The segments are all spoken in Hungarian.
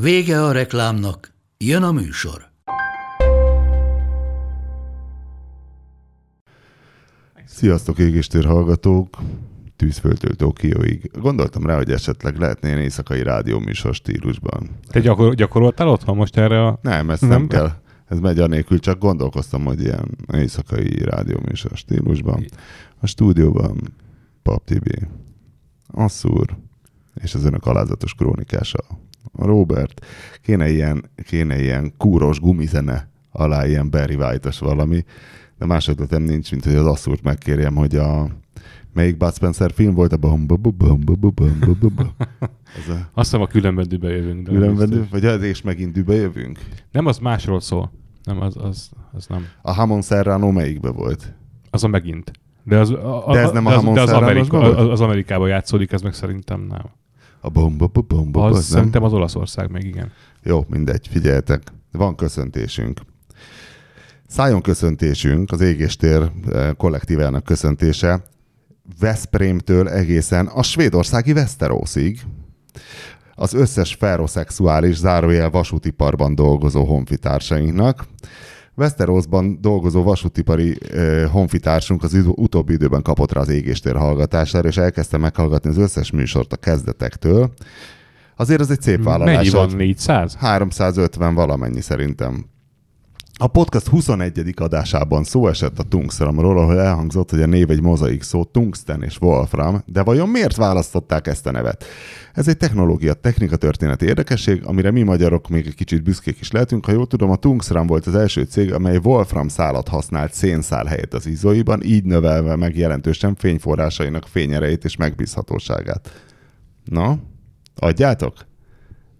Vége a reklámnak, jön a műsor. Sziasztok, égéstér hallgatók! Tűzföldtől Tokióig. Gondoltam rá, hogy esetleg lehetne ilyen éjszakai rádióműsor stílusban. Te gyakor- gyakoroltál otthon most erre a... Nem, ezt nem, Nem? kell. Ez megy anélkül, csak gondolkoztam, hogy ilyen éjszakai rádióműsor stílusban. A stúdióban Pap Tibi, Asszúr, és az önök alázatos krónikása, a Robert, kéne ilyen, kéne ilyen kúros gumizene alá ilyen Barry white valami, de más ötletem nincs, mint hogy az asszúrt megkérjem, hogy a melyik Bud Spencer film volt, a bum bum bum bum bum bum bum az a... Azt hiszem a különben dübe jövünk. Különben vagy az és megint dübe jövünk? Nem, az másról szól. Nem, az, az, az nem. A Hamon Serrano melyikbe volt? Az a megint. De, az, a, a, de ez nem a, a Hamon de az, Serrano, Amerika, az, az, Amerikában játszódik, ez meg szerintem nem. A bomba, bomba, bomba, Az, nem? szerintem az Olaszország még, igen. Jó, mindegy, figyeljetek. Van köszöntésünk. Szálljon köszöntésünk, az égéstér eh, kollektívának köszöntése Veszprémtől egészen a svédországi Westerósig. Az összes ferroszexuális zárójel vasútiparban dolgozó honfitársainknak. Westerósban dolgozó vasútipari eh, honfitársunk az utóbbi időben kapott rá az égéstér hallgatására, és elkezdte meghallgatni az összes műsort a kezdetektől. Azért ez egy szép vállalás. Mennyi van? hogy- 400? 350 valamennyi szerintem. A podcast 21. adásában szó esett a tungstramról, ahol elhangzott, hogy a név egy mozaik szó, tungsten és wolfram, de vajon miért választották ezt a nevet? Ez egy technológia, technika történeti érdekesség, amire mi magyarok még egy kicsit büszkék is lehetünk. Ha jól tudom, a Tungstram volt az első cég, amely wolfram szálat használt szénszál helyett az izóiban, így növelve meg jelentősen fényforrásainak fényerejét és megbízhatóságát. Na, adjátok?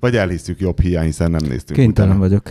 Vagy elhisztük jobb hiány, hiszen nem néztünk Kénytelen utána. vagyok.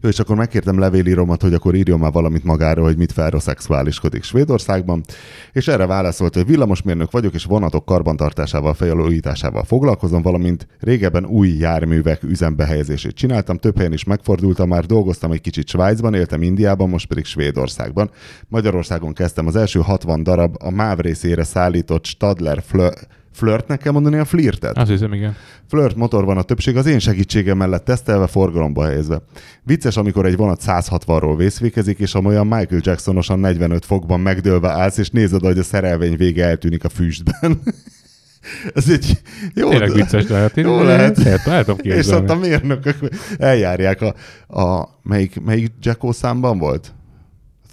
Jó, és akkor megkértem levélíromat, hogy akkor írjon már valamit magáról, hogy mit ferroszexuáliskodik Svédországban, és erre válaszolt, hogy villamosmérnök vagyok, és vonatok karbantartásával, fejlőításával foglalkozom, valamint régebben új járművek üzembehelyezését csináltam, több helyen is megfordultam, már dolgoztam egy kicsit Svájcban, éltem Indiában, most pedig Svédországban. Magyarországon kezdtem az első 60 darab a MÁV részére szállított Stadler Flö- Flirtnek kell mondani a flirtet? Azt hiszem, igen. Flirt motor van a többség az én segítségem mellett tesztelve, forgalomba helyezve. Vicces, amikor egy vonat 160-ról vészfékezik, és amolyan Michael Jacksonosan 45 fokban megdőlve állsz, és nézed, hogy a szerelvény vége eltűnik a füstben. Ez egy jó... Tényleg vicces lehet. Jó lehet. Lehet, tudom És ott a mérnökök eljárják a, a melyik, melyik Jacko számban volt?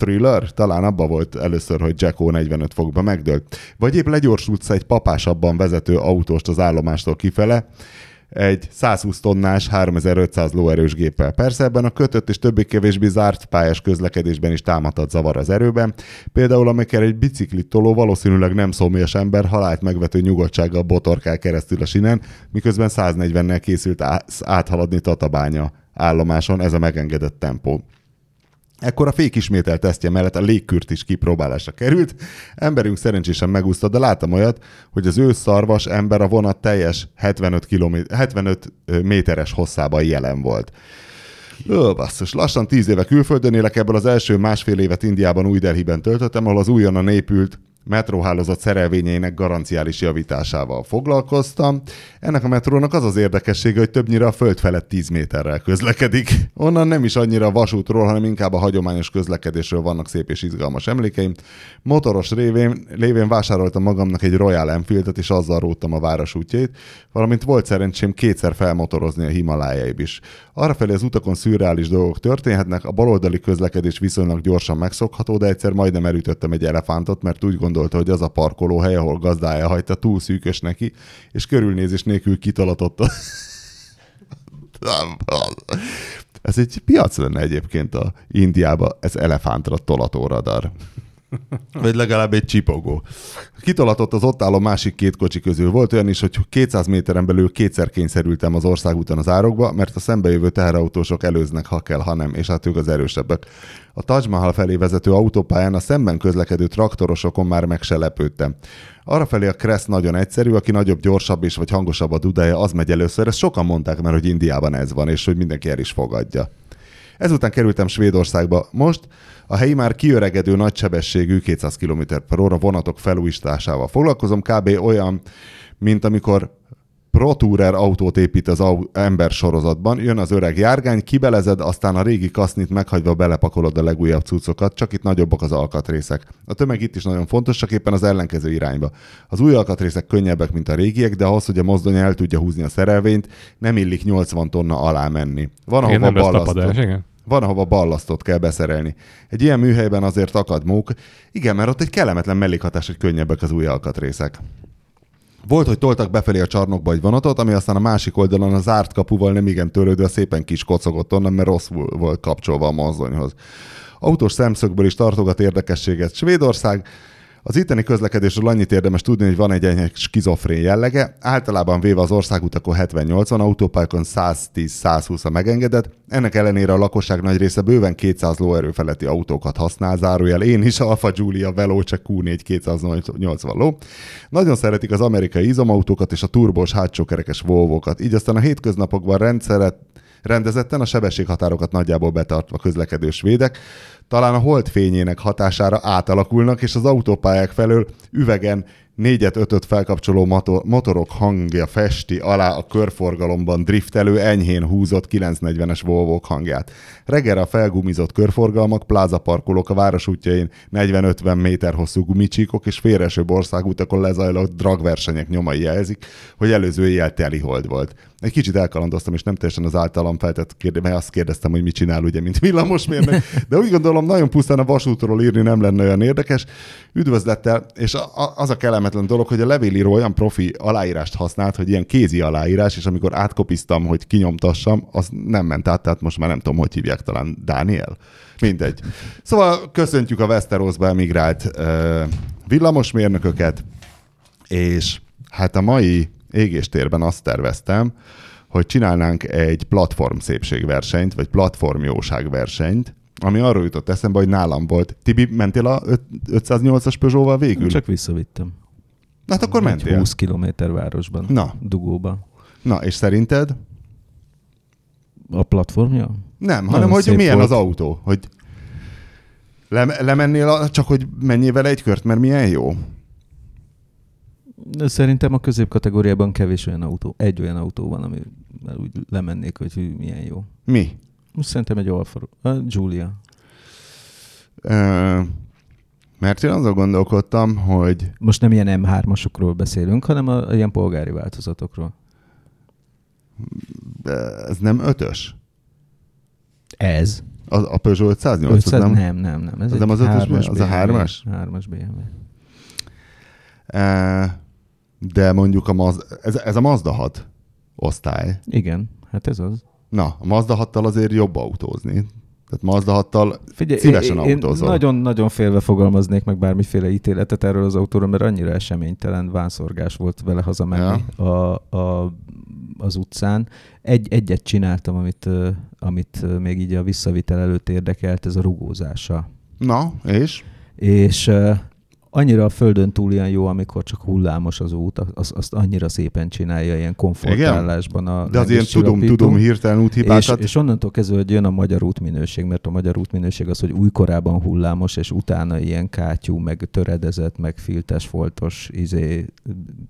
Thriller? Talán abban volt először, hogy Jacko 45 fokba megdőlt. Vagy épp legyorsultsz egy papásabban vezető autóst az állomástól kifele, egy 120 tonnás, 3500 lóerős géppel. Persze ebben a kötött és többé-kevésbé zárt pályás közlekedésben is támadhat zavar az erőben. Például amikor egy biciklit toló valószínűleg nem szomjas ember halált megvető nyugodtsággal botorkál keresztül a sinen, miközben 140-nel készült á- áthaladni Tatabánya állomáson, ez a megengedett tempó. Ekkor a fék ismételt tesztje mellett a légkürt is kipróbálásra került. Emberünk szerencsésen megúszta, de láttam olyat, hogy az ő szarvas ember a vonat teljes 75, km, 75 méteres hosszában jelen volt. Ó, basszus, lassan tíz éve külföldön élek, ebből az első másfél évet Indiában, új töltöttem, ahol az újonnan épült metróhálózat szerelvényeinek garanciális javításával foglalkoztam. Ennek a metrónak az az érdekessége, hogy többnyire a föld felett 10 méterrel közlekedik. Onnan nem is annyira vasútról, hanem inkább a hagyományos közlekedésről vannak szép és izgalmas emlékeim. Motoros révén, lévén vásároltam magamnak egy Royal Enfieldet, és azzal róttam a város útjait, valamint volt szerencsém kétszer felmotorozni a Himalájaib is. Arrafelé az utakon szürreális dolgok történhetnek, a baloldali közlekedés viszonylag gyorsan megszokható, de egyszer majdnem elütöttem egy elefántot, mert úgy gondolta, hogy az a parkolóhely, ahol gazdája hagyta, túl szűkös neki, és körülnézés nélkül kitalatott a... Ez egy piac lenne egyébként a Indiába, ez elefántra tolató radar. Vagy legalább egy csipogó. Kitolatott az ott álló másik két kocsi közül. Volt olyan is, hogy 200 méteren belül kétszer kényszerültem az országúton az árokba, mert a szembejövő teherautósok előznek, ha kell, ha nem, és hát ők az erősebbek. A Taj Mahal felé vezető autópályán a szemben közlekedő traktorosokon már meg se lepődtem. Arrafelé a Kressz nagyon egyszerű, aki nagyobb, gyorsabb és vagy hangosabb a dudája, az megy először. Ezt sokan mondták már, hogy Indiában ez van, és hogy mindenki el is fogadja. Ezután kerültem Svédországba. Most a helyi már kiöregedő nagysebességű 200 km per óra vonatok felújításával foglalkozom. Kb. olyan, mint amikor ProTourer autót épít az ember sorozatban, jön az öreg járgány, kibelezed, aztán a régi kasznit meghagyva belepakolod a legújabb cuccokat, csak itt nagyobbak az alkatrészek. A tömeg itt is nagyon fontos, csak éppen az ellenkező irányba. Az új alkatrészek könnyebbek, mint a régiek, de ahhoz, hogy a mozdony el tudja húzni a szerelvényt, nem illik 80 tonna alá menni. Van, Igen, ahova nem tapadás, igen? Van, ahova ballasztot kell beszerelni. Egy ilyen műhelyben azért akad mók. Igen, mert ott egy kellemetlen mellékhatás, hogy könnyebbek az új alkatrészek. Volt, hogy toltak befelé a csarnokba egy vonatot, ami aztán a másik oldalon a zárt kapuval nem igen törődve szépen kis kocogott onnan, mert rossz volt kapcsolva a mozdonyhoz. Autós szemszögből is tartogat érdekességet Svédország. Az itteni közlekedésről annyit érdemes tudni, hogy van egy enyhe skizofrén jellege. Általában véve az országutakon 70-80 autópályakon 110-120 a megengedett. Ennek ellenére a lakosság nagy része bőven 200 lóerő feletti autókat használ, zárójel én is, Alfa Giulia Veloce Q4 280 ló. Nagyon szeretik az amerikai izomautókat és a turbós hátsókerekes Volvo-kat, így aztán a hétköznapokban rendszeret rendezetten a sebességhatárokat nagyjából betartva közlekedő svédek, talán a holdfényének hatására átalakulnak, és az autópályák felől üvegen négyet ötöt felkapcsoló motor, motorok hangja festi alá a körforgalomban driftelő, enyhén húzott 940-es volvo hangját. Reggelre a felgumizott körforgalmak, plázaparkolók a város útjain 40-50 méter hosszú gumicsíkok és félresőbb országútakon lezajlott dragversenyek nyomai jelzik, hogy előző éjjel teli hold volt. Egy kicsit elkalandoztam, és nem teljesen az általam feltett kérdés, mert azt kérdeztem, hogy mit csinál, ugye, mint villamosmérnök, de úgy gondolom, nagyon pusztán a vasútról írni nem lenne olyan érdekes. Üdvözlettel, és az a kellemetlen dolog, hogy a levélíró olyan profi aláírást használt, hogy ilyen kézi aláírás, és amikor átkopiztam, hogy kinyomtassam, az nem ment át, tehát most már nem tudom, hogy hívják, talán Dániel. Mindegy. Szóval köszöntjük a Westerosba emigrált uh, villamosmérnököket, és hát a mai égéstérben azt terveztem, hogy csinálnánk egy platform szépségversenyt, vagy platform jóságversenyt, ami arról jutott eszembe, hogy nálam volt. Tibi, mentél a 508-as Peugeot-val végül? Csak visszavittem. Na, hát akkor Egy mentél. 20 kilométer városban. Na. Dugóba. Na, és szerinted? A platformja? Nem, Nagyon hanem hogy szép milyen volt. az autó. Hogy le, lemennél, a, csak hogy menjél vele egy kört, mert milyen jó. De szerintem a középkategóriában kevés olyan autó, egy olyan autó van, ami úgy lemennék, hogy milyen jó. Mi? Most szerintem egy Alfa, a Giulia. Ö, mert én azon gondolkodtam, hogy Most nem ilyen M3-asokról beszélünk, hanem a, a ilyen polgári változatokról. ö, ez nem ötös. Ez? A, a Peugeot 508, 500, az nem? nem, nem, nem. Ez egy nem az ötös, az a hármas? Hármas BMW. Ö, de mondjuk a Mazda, ez, ez a Mazda 6 osztály. Igen, hát ez az. Na, a Mazda 6-tal azért jobb autózni. Tehát Mazda 6-tal Figyelj, szívesen én, autózol. nagyon-nagyon félve fogalmaznék meg bármiféle ítéletet erről az autóról, mert annyira eseménytelen vánszorgás volt vele hazamenni ja. a, a, az utcán. Egy, egyet csináltam, amit, amit még így a visszavitel előtt érdekelt, ez a rugózása. Na, és? És annyira a földön túl ilyen jó, amikor csak hullámos az út, azt, azt annyira szépen csinálja ilyen komfortállásban a De az ilyen lengéscsillapító. tudom-tudom hirtelen És, úthibákat. és onnantól kezdve, hogy jön a magyar útminőség, mert a magyar útminőség az, hogy újkorában hullámos, és utána ilyen kátyú, meg töredezett, meg filtes, foltos, izé,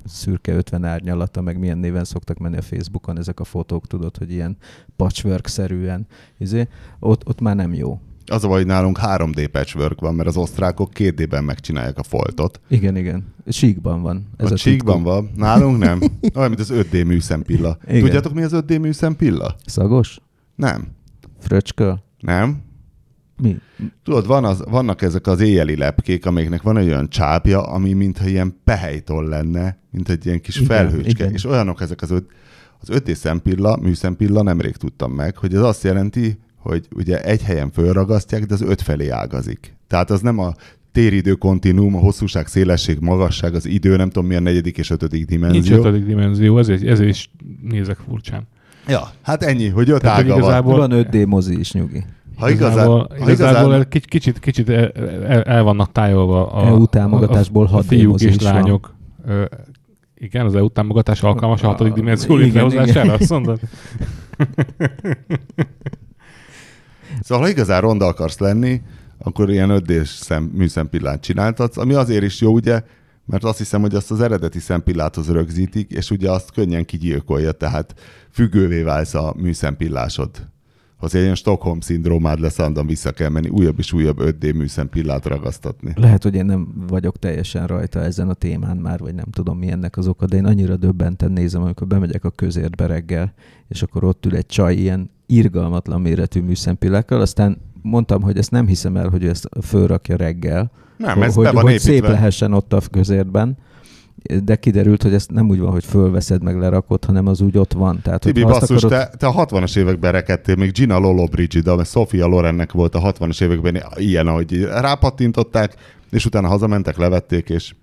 szürke 50 árnyalata, meg milyen néven szoktak menni a Facebookon ezek a fotók, tudod, hogy ilyen patchwork-szerűen, izé, ott, ott már nem jó. Az a baj, hogy nálunk 3D patchwork van, mert az osztrákok 2D-ben megcsinálják a foltot. Igen, igen. Síkban van. Ez a, a titkok. van, nálunk nem. Olyan, mint az 5D műszempilla. Igen. Tudjátok, mi az 5D műszempilla? Szagos? Nem. Fröcsköl? Nem. Mi? Tudod, van az, vannak ezek az éjjeli lepkék, amiknek van egy olyan csápja, ami mintha ilyen pehelytól lenne, mint egy ilyen kis Igen, felhőcske. igen. És olyanok ezek az öt, az 5D szempilla, műszempilla, nemrég tudtam meg, hogy ez azt jelenti, hogy ugye egy helyen fölragasztják, de az öt felé ágazik. Tehát az nem a téridő kontinúm, a hosszúság, szélesség, magasság, az idő, nem tudom mi a negyedik és ötödik Nincs dimenzió. ötödik dimenzió, ezért, ezért is nézek furcsán. Ja, hát ennyi, hogy öt Tehát, ága van. igazából- Van 5D mozi is, nyugi. Ha igazán, igazából, ha igazából igazán kicsit, kicsit, el, el, vannak tájolva a, EU támogatásból a, a 6D fiúk és van. lányok. Ö, igen, az EU támogatás alkalmas a hatodik A- dimenzió igen, létrehozására, igen. azt mondod? Szóval, ha igazán ronda akarsz lenni, akkor ilyen 5D-s szem, műszempillát csináltatsz, ami azért is jó, ugye, mert azt hiszem, hogy azt az eredeti szempilláthoz rögzítik, és ugye azt könnyen kigyilkolja, tehát függővé válsz a műszempillásod. Az ilyen Stockholm szindrómád lesz, andan vissza kell menni, újabb és újabb 5D műszempillát ragasztatni. Lehet, hogy én nem vagyok teljesen rajta ezen a témán már, vagy nem tudom mi ennek az oka, de én annyira döbbenten nézem, amikor bemegyek a közértbe reggel, és akkor ott ül egy csaj ilyen irgalmatlan méretű műszempillákkal, aztán mondtam, hogy ezt nem hiszem el, hogy ezt fölrakja reggel, Nem, ez hogy, be van hogy építve. szép lehessen ott a közértben, de kiderült, hogy ez nem úgy van, hogy fölveszed meg lerakod, hanem az úgy ott van. Tehát, Tibi, basszus, akarod- te, te a 60-as években rekedtél, még Gina Lollobrigida, mert Sofia Lorennek volt a 60-as években ilyen, ahogy rápattintották, és utána hazamentek, levették, és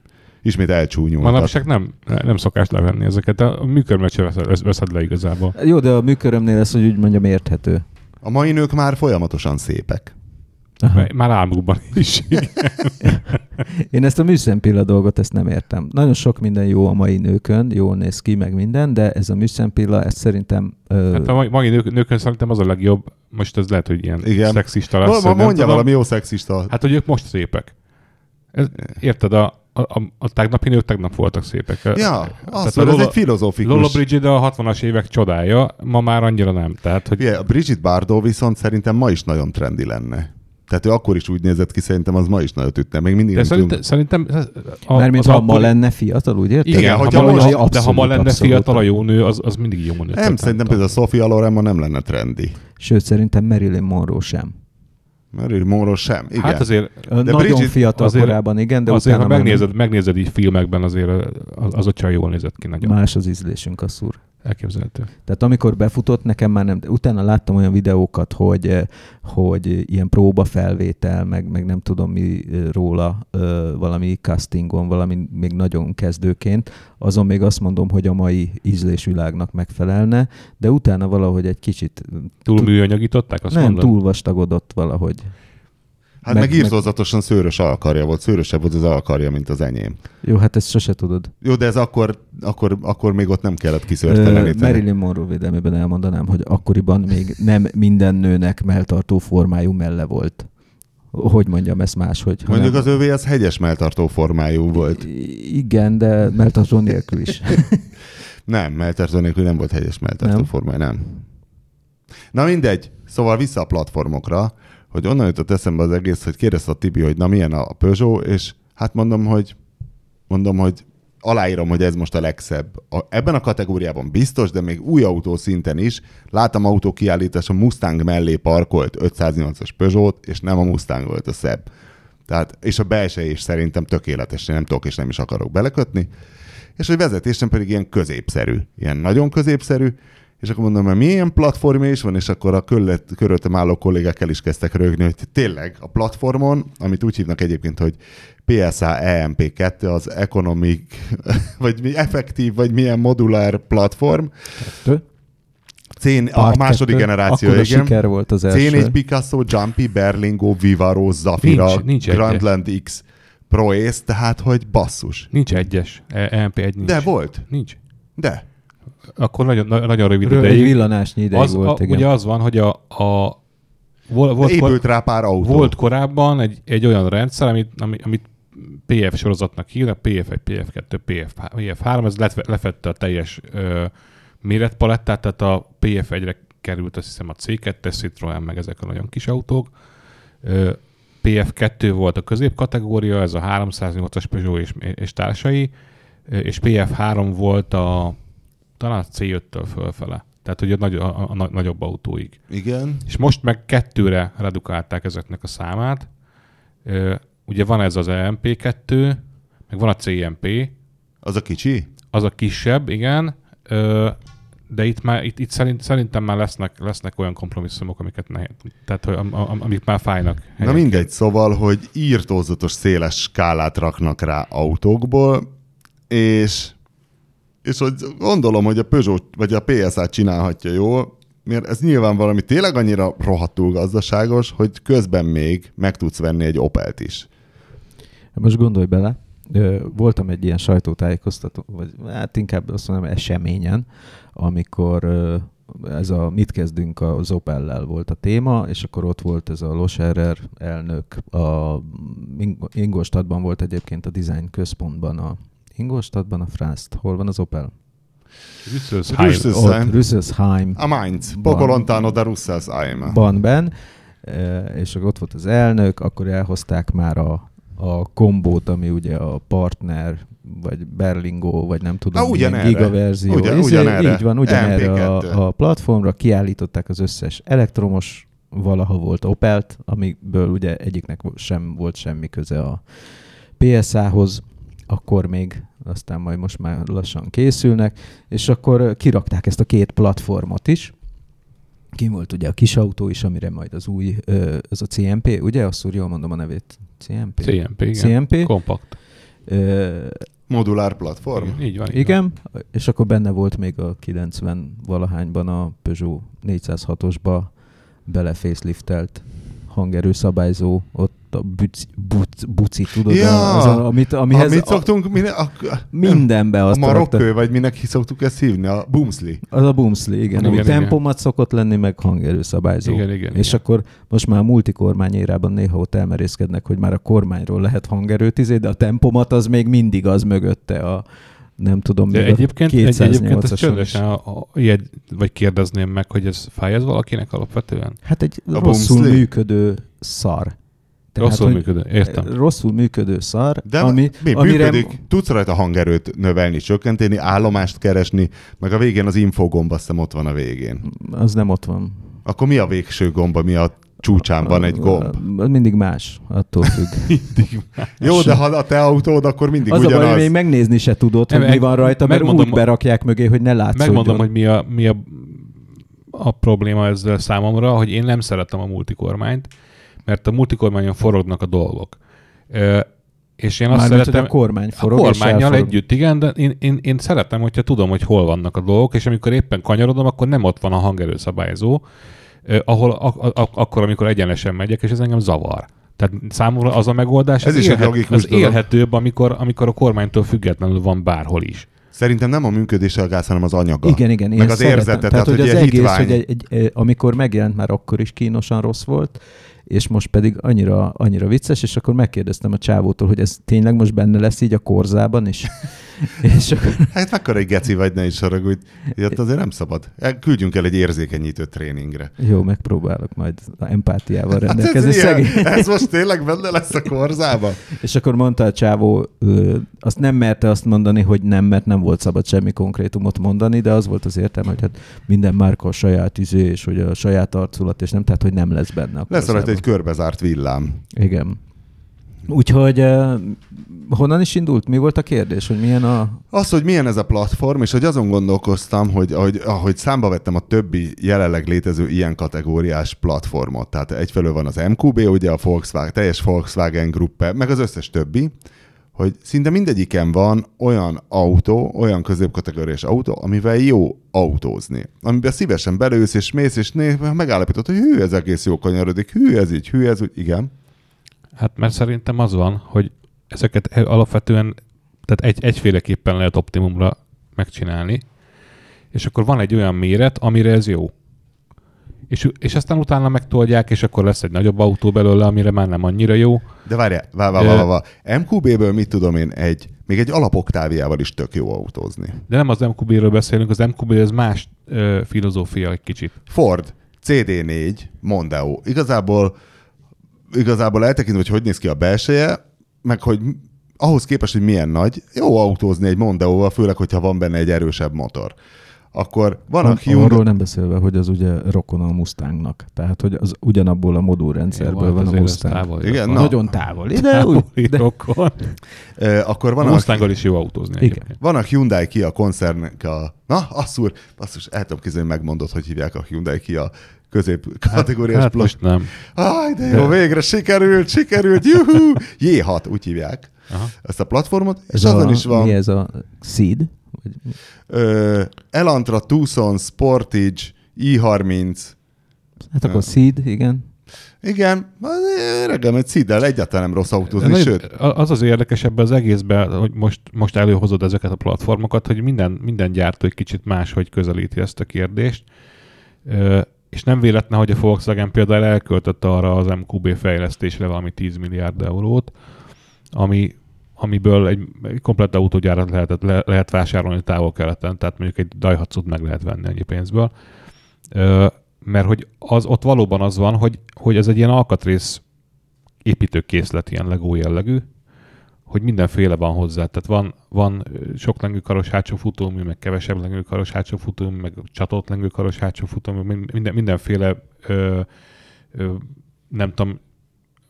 ismét elcsúnyultak. Manapság nem, nem szokás levenni ezeket. A műkörmet sem veszed, veszed le igazából. Jó, de a műkörömnél ez, hogy úgy mondjam, érthető. A mai nők már folyamatosan szépek. Aha. Már álmukban is. Én ezt a műszempilla dolgot, ezt nem értem. Nagyon sok minden jó a mai nőkön, jól néz ki, meg minden, de ez a műszempilla, ezt szerintem... Ö, Hát a mai- mai nők, nőkön szerintem az a legjobb, most ez lehet, hogy ilyen Igen. Szexista lesz. Mondja valami jó szexista. Hát, hogy ők most szépek. Ez, érted, a, a, a, a tegnapi nők tegnap voltak szépek. ja, az, a ez Lola- egy filozófikus. Lola Brigida a 60-as évek csodája, ma már annyira nem. Tehát, hogy Ugye, a Brigitte Bardot viszont szerintem ma is nagyon trendi lenne. Tehát ő akkor is úgy nézett ki, szerintem az ma is nagyot ütne. Még mindig de nem szerintem, szerintem a, Mert mint az ha ma lenne fiatal, úgy érted? Igen, Igen, ha ma, most- de ha ma abszolút, lenne abszolút. fiatal a jó nő, az, az mindig jó nő. Nem, szerintem például Sofia Loren ma nem lenne trendi. Sőt, szerintem Marilyn Monroe sem. Marilyn Monroe sem. Igen. Hát azért, De Nagyon Bridget fiatal azért- korában, igen, de azért ha megnézed, megnézed így filmekben, azért az, az a csaj jól nézett ki nagyon. más az ízlésünk a szúr. Elképzelhető. Tehát amikor befutott, nekem már nem, utána láttam olyan videókat, hogy, eh, hogy ilyen próbafelvétel, meg, meg nem tudom mi eh, róla, ö, valami castingon, valami még nagyon kezdőként, azon még azt mondom, hogy a mai ízlésvilágnak megfelelne, de utána valahogy egy kicsit Túl- műanyagították, azt nem mondod? túl vastagodott valahogy. Hát meg- meg, meg írtózatosan szőrös alkarja volt, szőrösebb volt az alkarja, mint az enyém. Jó, hát ezt sose tudod. Jó, de ez akkor, akkor, akkor még ott nem kellett kiszörteleníteni. Marilyn Monroe védelmében elmondanám, hogy akkoriban még nem minden nőnek melltartó formájú melle volt. Hogy mondjam ezt máshogy? hanem- Mondjuk az övé az hegyes melltartó formájú volt. I- Igen, de melltartó nélkül is. Nem, melltartó nélkül nem volt hegyes melltartó Nem? formájú, nem. Na mindegy, szóval vissza a platformokra, hogy onnan jutott eszembe az egész, hogy kérdezte a Tibi, hogy na milyen a Peugeot, és hát mondom, hogy mondom, hogy aláírom, hogy ez most a legszebb. A, ebben a kategóriában biztos, de még új autó szinten is. Láttam autó kiállítás, a Mustang mellé parkolt 508-as Peugeot, és nem a Mustang volt a szebb. Tehát, és a belső is szerintem tökéletes, nem tudok és nem is akarok belekötni. És hogy vezetésem pedig ilyen középszerű, ilyen nagyon középszerű, és akkor mondom, hogy milyen platformja is van, és akkor a körülött- körülöttem álló kollégák el is kezdtek rögni, hogy tényleg a platformon, amit úgy hívnak egyébként, hogy PSA EMP2, az Economic, vagy mi, effektív, vagy milyen modulár platform, Kettő. C- a második kettő. generáció, Akkor a igen. siker volt az első. C4 Picasso, Jumpy, Berlingo, Vivaro, Zafira, Nincs- nincs Grandland X Pro Ace, tehát hogy basszus. Nincs egyes. E- EMP1 nincs. De volt. Nincs. De. Akkor nagyon, na- nagyon rövid Rö- Egy ideig. villanásnyi ideig Az, volt, a, igen. ugye az van, hogy a, a vol, volt, Épült kor, rá pár autó. volt korábban egy, egy olyan rendszer, amit, ami, amit PF sorozatnak hívnak, PF1, PF2, PF, PF3, ez lef- lefette a teljes ö, méretpalettát, tehát a PF1-re került azt hiszem a C2, Citroen, meg ezek a nagyon kis autók. Ö, PF2 volt a középkategória, ez a 308-as Peugeot és, és társai, és PF3 volt a talán a C5-től fölfele. Tehát ugye a, nagy, a, a, a nagyobb autóig. Igen. És most meg kettőre redukálták ezeknek a számát. Ö, ugye van ez az EMP2, meg van a CMP, Az a kicsi? az a kisebb, igen, ö, de itt, már, itt, itt szerint, szerintem már lesznek, lesznek olyan kompromisszumok, amiket ne, tehát, hogy, am, am, amik már fájnak. Na helyenként. mindegy, szóval, hogy írtózatos széles skálát raknak rá autókból, és, és hogy gondolom, hogy a Peugeot vagy a PSA csinálhatja jól, mert ez nyilván valami tényleg annyira rohadtul gazdaságos, hogy közben még meg tudsz venni egy Opelt is. Most gondolj bele, voltam egy ilyen sajtótájékoztató, vagy hát inkább azt mondom eseményen, amikor ez a mit kezdünk az Opellel volt a téma, és akkor ott volt ez a Loscherer elnök, a Ing- Ingolstadtban volt egyébként a design központban a Ingolstadtban a Frászt. Hol van az Opel? Ott Rüsselsheim. A Mainz, poco lontano da Russelsheim. Banben, eh, és akkor ott volt az elnök, akkor elhozták már a, a kombót, ami ugye a partner, vagy Berlingo, vagy nem tudom, Ah, milyen gigaverzió. Ugyan- ugyanerre. Így van, ugyanerre MP2. a, a platformra kiállították az összes elektromos, valaha volt Opelt, amiből ugye egyiknek sem volt semmi köze a PSA-hoz, akkor még, aztán majd most már lassan készülnek, és akkor kirakták ezt a két platformot is. Ki volt ugye a kis autó is, amire majd az új, az a CMP, ugye? Azt úgy jól mondom a nevét. CMP? CMP, igen. CMP. Kompakt. Ö, Modulár platform. Igen, így van. így van. igen, és akkor benne volt még a 90 valahányban a Peugeot 406-osba belefaceliftelt hangerőszabályzó, ott a buci, buci, buci tudod, Ja, az, a, amit, amihez Amit a, szoktunk, a, mindenbe a azt marokkő, rakta. vagy minek szoktuk ezt hívni? A boomsli. Az a Boomsli, igen. Igen, ami igen. tempomat szokott lenni, meg hangerőszabályzó. Igen, igen, És igen. akkor most már a multikormány érában néha ott elmerészkednek, hogy már a kormányról lehet hangerőt izé, de a tempomat az még mindig az mögötte a nem tudom, De egyébként, egy, egyébként ezt 208-ason is. csődösen, a, a, ilyet, vagy kérdezném meg, hogy ez fáj ez valakinek alapvetően? Hát egy A rosszul Boomsli? működő szar. Rosszul hogy működő, értem. Rosszul működő szar, De ami, mi amire működik? Tudsz rajta hangerőt növelni, csökkenteni, állomást keresni, meg a végén az infogomb azt hiszem ott van a végén. az nem ott van. Akkor mi a végső gomba, mi a csúcsán van egy gomb? Az mindig más, attól függ. Jó, de ha a te autód, akkor mindig Az a baj, ugyanaz. hogy még megnézni se tudod, hogy mi van rajta, mert megmondom- úgy berakják mögé, hogy ne látszódjon. Megmondom, hogy mi a, mi a, a probléma ezzel számomra, hogy én nem szeretem a multikormányt, mert a multikormányon forognak a dolgok. Ö, és én azt hogy szeretem... a kormány forog, a kormányjal együtt, igen, de én, én, én szeretem, hogyha tudom, hogy hol vannak a dolgok, és amikor éppen kanyarodom, akkor nem ott van a hangerőszabályzó, ahol a, a, a, akkor, amikor egyenesen megyek, és ez engem zavar. Tehát számomra az a megoldás, Ez az is egy élhet, logikus az dolog. élhetőbb, amikor, amikor a kormánytól függetlenül van bárhol is. Szerintem nem a működése a gáz, hanem az anyaga. Igen, igen. Meg az érzete, Tehát, hogy az egész, hitvány. hogy egy, egy, egy, amikor megjelent, már akkor is kínosan rossz volt, és most pedig annyira, annyira vicces, és akkor megkérdeztem a csávótól, hogy ez tényleg most benne lesz így a korzában is. és akkor, Hát mekkora egy geci vagy, ne is haragudj. Ilyet azért nem szabad. El- Küldjünk el egy érzékenyítő tréningre. jó, megpróbálok majd empátiával Hát ez, rendelkezni. ilyen, ez most tényleg benne lesz a korzában? És akkor mondta a csávó, ö, azt nem merte azt mondani, hogy nem, mert nem volt szabad semmi konkrétumot mondani, de az volt az értelme, hogy hát minden márka a saját izé, és hogy a saját arculat, és nem, tehát hogy nem lesz benne. a Lesz rajta egy körbezárt villám. Igen. Úgyhogy honnan is indult? Mi volt a kérdés, hogy milyen a... Az, hogy milyen ez a platform, és hogy azon gondolkoztam, hogy ahogy, ahogy számba vettem a többi jelenleg létező ilyen kategóriás platformot, tehát egyfelől van az MQB, ugye a Volkswagen, teljes Volkswagen gruppe, meg az összes többi, hogy szinte mindegyiken van olyan autó, olyan középkategóriás autó, amivel jó autózni. Amiben szívesen belősz és mész, és né, megállapítod, hogy hű, ez egész jó kanyarodik, hű, ez így, hű, ez úgy, igen. Hát mert szerintem az van, hogy ezeket alapvetően, tehát egy, egyféleképpen lehet optimumra megcsinálni, és akkor van egy olyan méret, amire ez jó. És, és aztán utána megtoldják, és akkor lesz egy nagyobb autó belőle, amire már nem annyira jó. De várjál, várj, várj, várj, várj. MQB-ből mit tudom én, egy, még egy alapoktáviával is tök jó autózni. De nem az MQB-ről beszélünk, az MQB az más ö, filozófia egy kicsit. Ford CD4 Mondeo. Igazából, igazából eltekintve, hogy hogy néz ki a belseje, meg hogy ahhoz képest, hogy milyen nagy, jó autózni egy Mondeóval, főleg, hogyha van benne egy erősebb motor. akkor van a Hyundai... arról nem beszélve, hogy az ugye rokon a Mustangnak. Tehát, hogy az ugyanabból a modulrendszerből Jó, van a Mustang. távol Igen, na. Nagyon távol. Ide, úgy, Távoli de, rokon. Ö, akkor van A a, Mustanggal is jó autózni. Igen. egyébként. van a Hyundai Kia koncernnek a... Na, asszúr, basszus, el tudom képzelni, megmondod, hogy hívják a Hyundai Kia közép kategóriás Hát blokk. most nem. Aj, de jó, végre sikerült, sikerült, juhú! J6, úgy hívják Aha. ezt a platformot, és ez azon a, is van Mi ez a Seed? Vagy, ö, Elantra Tucson Sportage i30, hát akkor Seed, igen. igen, reggel egy ciddel egyáltalán nem rossz autózni, Nagyon- sőt, Az az érdekes ebben az egészben, hogy most, most előhozod ezeket a platformokat, hogy minden, minden gyártó egy kicsit máshogy közelíti ezt a kérdést. És nem véletlen, hogy a Volkswagen például elköltött arra az MQB fejlesztésre valami 10 milliárd eurót, ami, amiből egy, egy komplett autógyárat lehetett, le, lehet vásárolni távol-keleten, tehát mondjuk egy Daihatsu-t meg lehet venni ennyi pénzből. Ö, mert hogy az, ott valóban az van, hogy, hogy ez egy ilyen alkatrész építőkészlet, ilyen Lego jellegű, hogy mindenféle van hozzá. Tehát van, van sok lengőkaros hátsó futómű, meg kevesebb lengőkaros hátsó futómű, meg csatolt lengőkaros hátsó futómű, min- minden, mindenféle ö, ö, nem tudom,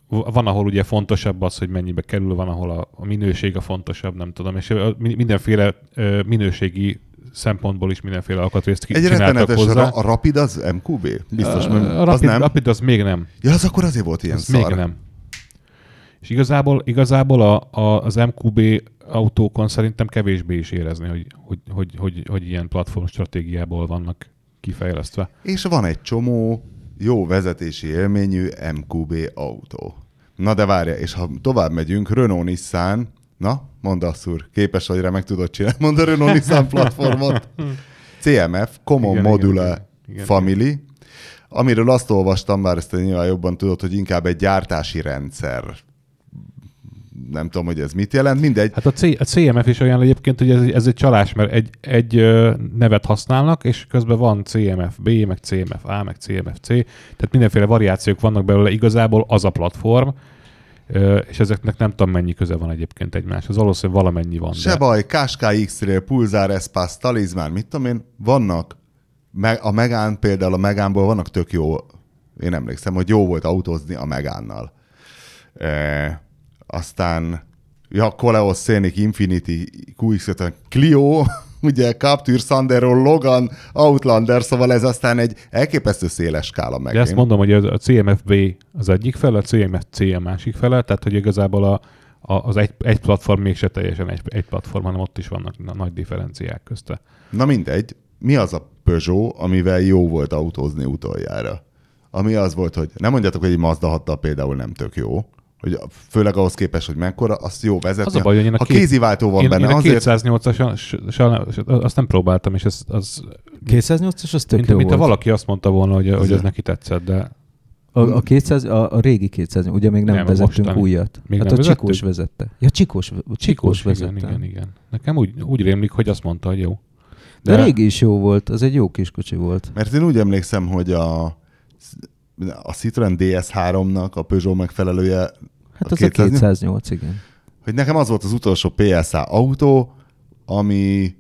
van, ahol ugye fontosabb az, hogy mennyibe kerül, van, ahol a, a minőség a fontosabb, nem tudom, és mindenféle ö, minőségi szempontból is mindenféle alkatrészt ki- egy csináltak hozzá. ra- a Rapid az MQB? Biztos, a, mert a az Rapid, nem. Rapid az még nem. Ja, az akkor azért volt ilyen Ez szar. még nem. És igazából, igazából a, a, az MQB autókon szerintem kevésbé is érezni, hogy, hogy, hogy, hogy, hogy ilyen platform stratégiából vannak kifejlesztve. És van egy csomó jó vezetési élményű MQB autó. Na de várja, és ha tovább megyünk, Renault Nissan, na, mondd azt úr, képes vagy rá, meg tudod csinálni, mondd a Renault Nissan platformot. CMF, Common Igen, Module igen, igen. Family, amiről azt olvastam, bár ezt nyilván jobban tudod, hogy inkább egy gyártási rendszer. Nem tudom, hogy ez mit jelent, mindegy. Hát a, C, a CMF is olyan egyébként, hogy ez, ez egy csalás, mert egy, egy nevet használnak, és közben van CMF B, meg CMF A, meg CMF C, tehát mindenféle variációk vannak belőle, igazából az a platform, és ezeknek nem tudom mennyi köze van egyébként egymáshoz, valószínűleg valamennyi van. Se baj, Qashqai X-Rail, Pulsar Espace, Talisman, mit tudom én, vannak, a Megán például a Megánból vannak tök jó, én emlékszem, hogy jó volt autózni a Megánnal. E, aztán, ja, Coleos Scenic Infinity qx Clio, ugye Capture, Sandero, Logan, Outlander, szóval ez aztán egy elképesztő széles skála meg. De ezt mondom, hogy a CMFB az egyik fele, a CMFC a másik fele, tehát hogy igazából a, a, az egy, egy platform mégse teljesen egy, egy platform, hanem ott is vannak na- nagy differenciák közte. Na mindegy, mi az a Peugeot, amivel jó volt autózni utoljára? Ami az volt, hogy nem mondjátok, hogy egy Mazda 6 például nem tök jó, hogy főleg ahhoz képest, hogy mekkora, azt jó vezetni. Az a baj, hogy én a ha két- kéziváltó van én, benne, én a azért 208-as azt nem próbáltam, és ez, az, 208-as az tök mint, jó mint ha volt. valaki azt mondta volna, hogy, hogy ez neki tetszett, de A, a, 200, a, a régi 200, ugye még nem, Nem, vezettünk mostani. újat. Még hát nem a Csikós vezettük? vezette. Ja, Csikós, Csikós, Csikós igen, vezette. igen, igen. Nekem úgy, úgy rémlik, hogy azt mondta, hogy jó. De, De régi is jó volt, az egy jó kis kocsi volt. Mert én úgy emlékszem, hogy a, a Citroen DS3-nak a Peugeot megfelelője, Hát az a 208, igen. hogy nekem az volt az utolsó PSA autó, ami,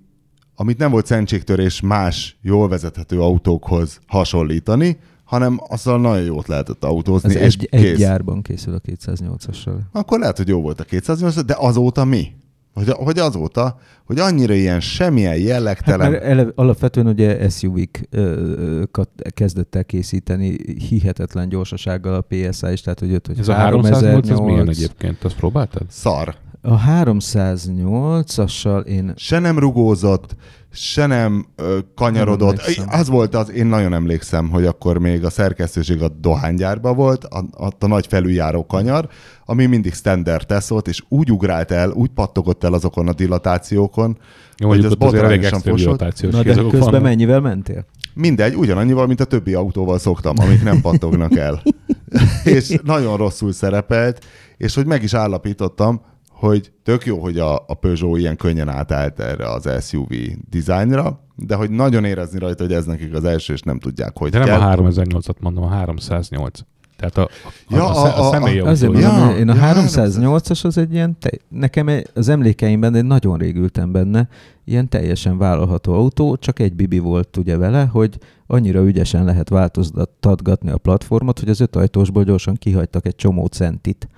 amit nem volt szentségtörés más jól vezethető autókhoz hasonlítani, hanem azzal nagyon jót lehetett autózni, Az és egy, kész. egy gyárban készül a 208-assal. Akkor lehet, hogy jó volt a 208, de azóta mi? Hogy, hogy azóta, hogy annyira ilyen semmilyen Hát jellegtelen... mert eleve, alapvetően ugye SUV-kat kezdett el készíteni hihetetlen gyorsasággal a PSA is, tehát hogy jött, hogy Ez a 308, ez milyen 3008. egyébként? Azt próbáltad? Szar. A 308-assal én Se nem rugózott, se nem ö, kanyarodott. Nem az volt az, én nagyon emlékszem, hogy akkor még a szerkesztőség a dohánygyárban volt, a, a, a nagy felüljáró kanyar, ami mindig standard tesz volt, és úgy ugrált el, úgy pattogott el azokon a dilatációkon, Jó, hogy az botrányosan fosott. Na de közben vannak. mennyivel mentél? Mindegy, ugyanannyival, mint a többi autóval szoktam, amik nem pattognak el. és nagyon rosszul szerepelt, és hogy meg is állapítottam, hogy tök jó, hogy a, a Peugeot ilyen könnyen átállt erre az SUV dizájnra, de hogy nagyon érezni rajta, hogy ez nekik az első, és nem tudják, hogy De nem kell. a 3008-at mondom, a 308. Tehát a, a, Ja, a, a, a- a- a személyi Azért. Ja, mondom, én a ja, 308-as az egy ilyen, te, nekem az emlékeimben egy nagyon rég ültem benne, ilyen teljesen vállalható autó, csak egy bibi volt ugye vele, hogy annyira ügyesen lehet változtatgatni a platformot, hogy az öt ajtósból gyorsan kihagytak egy csomó centit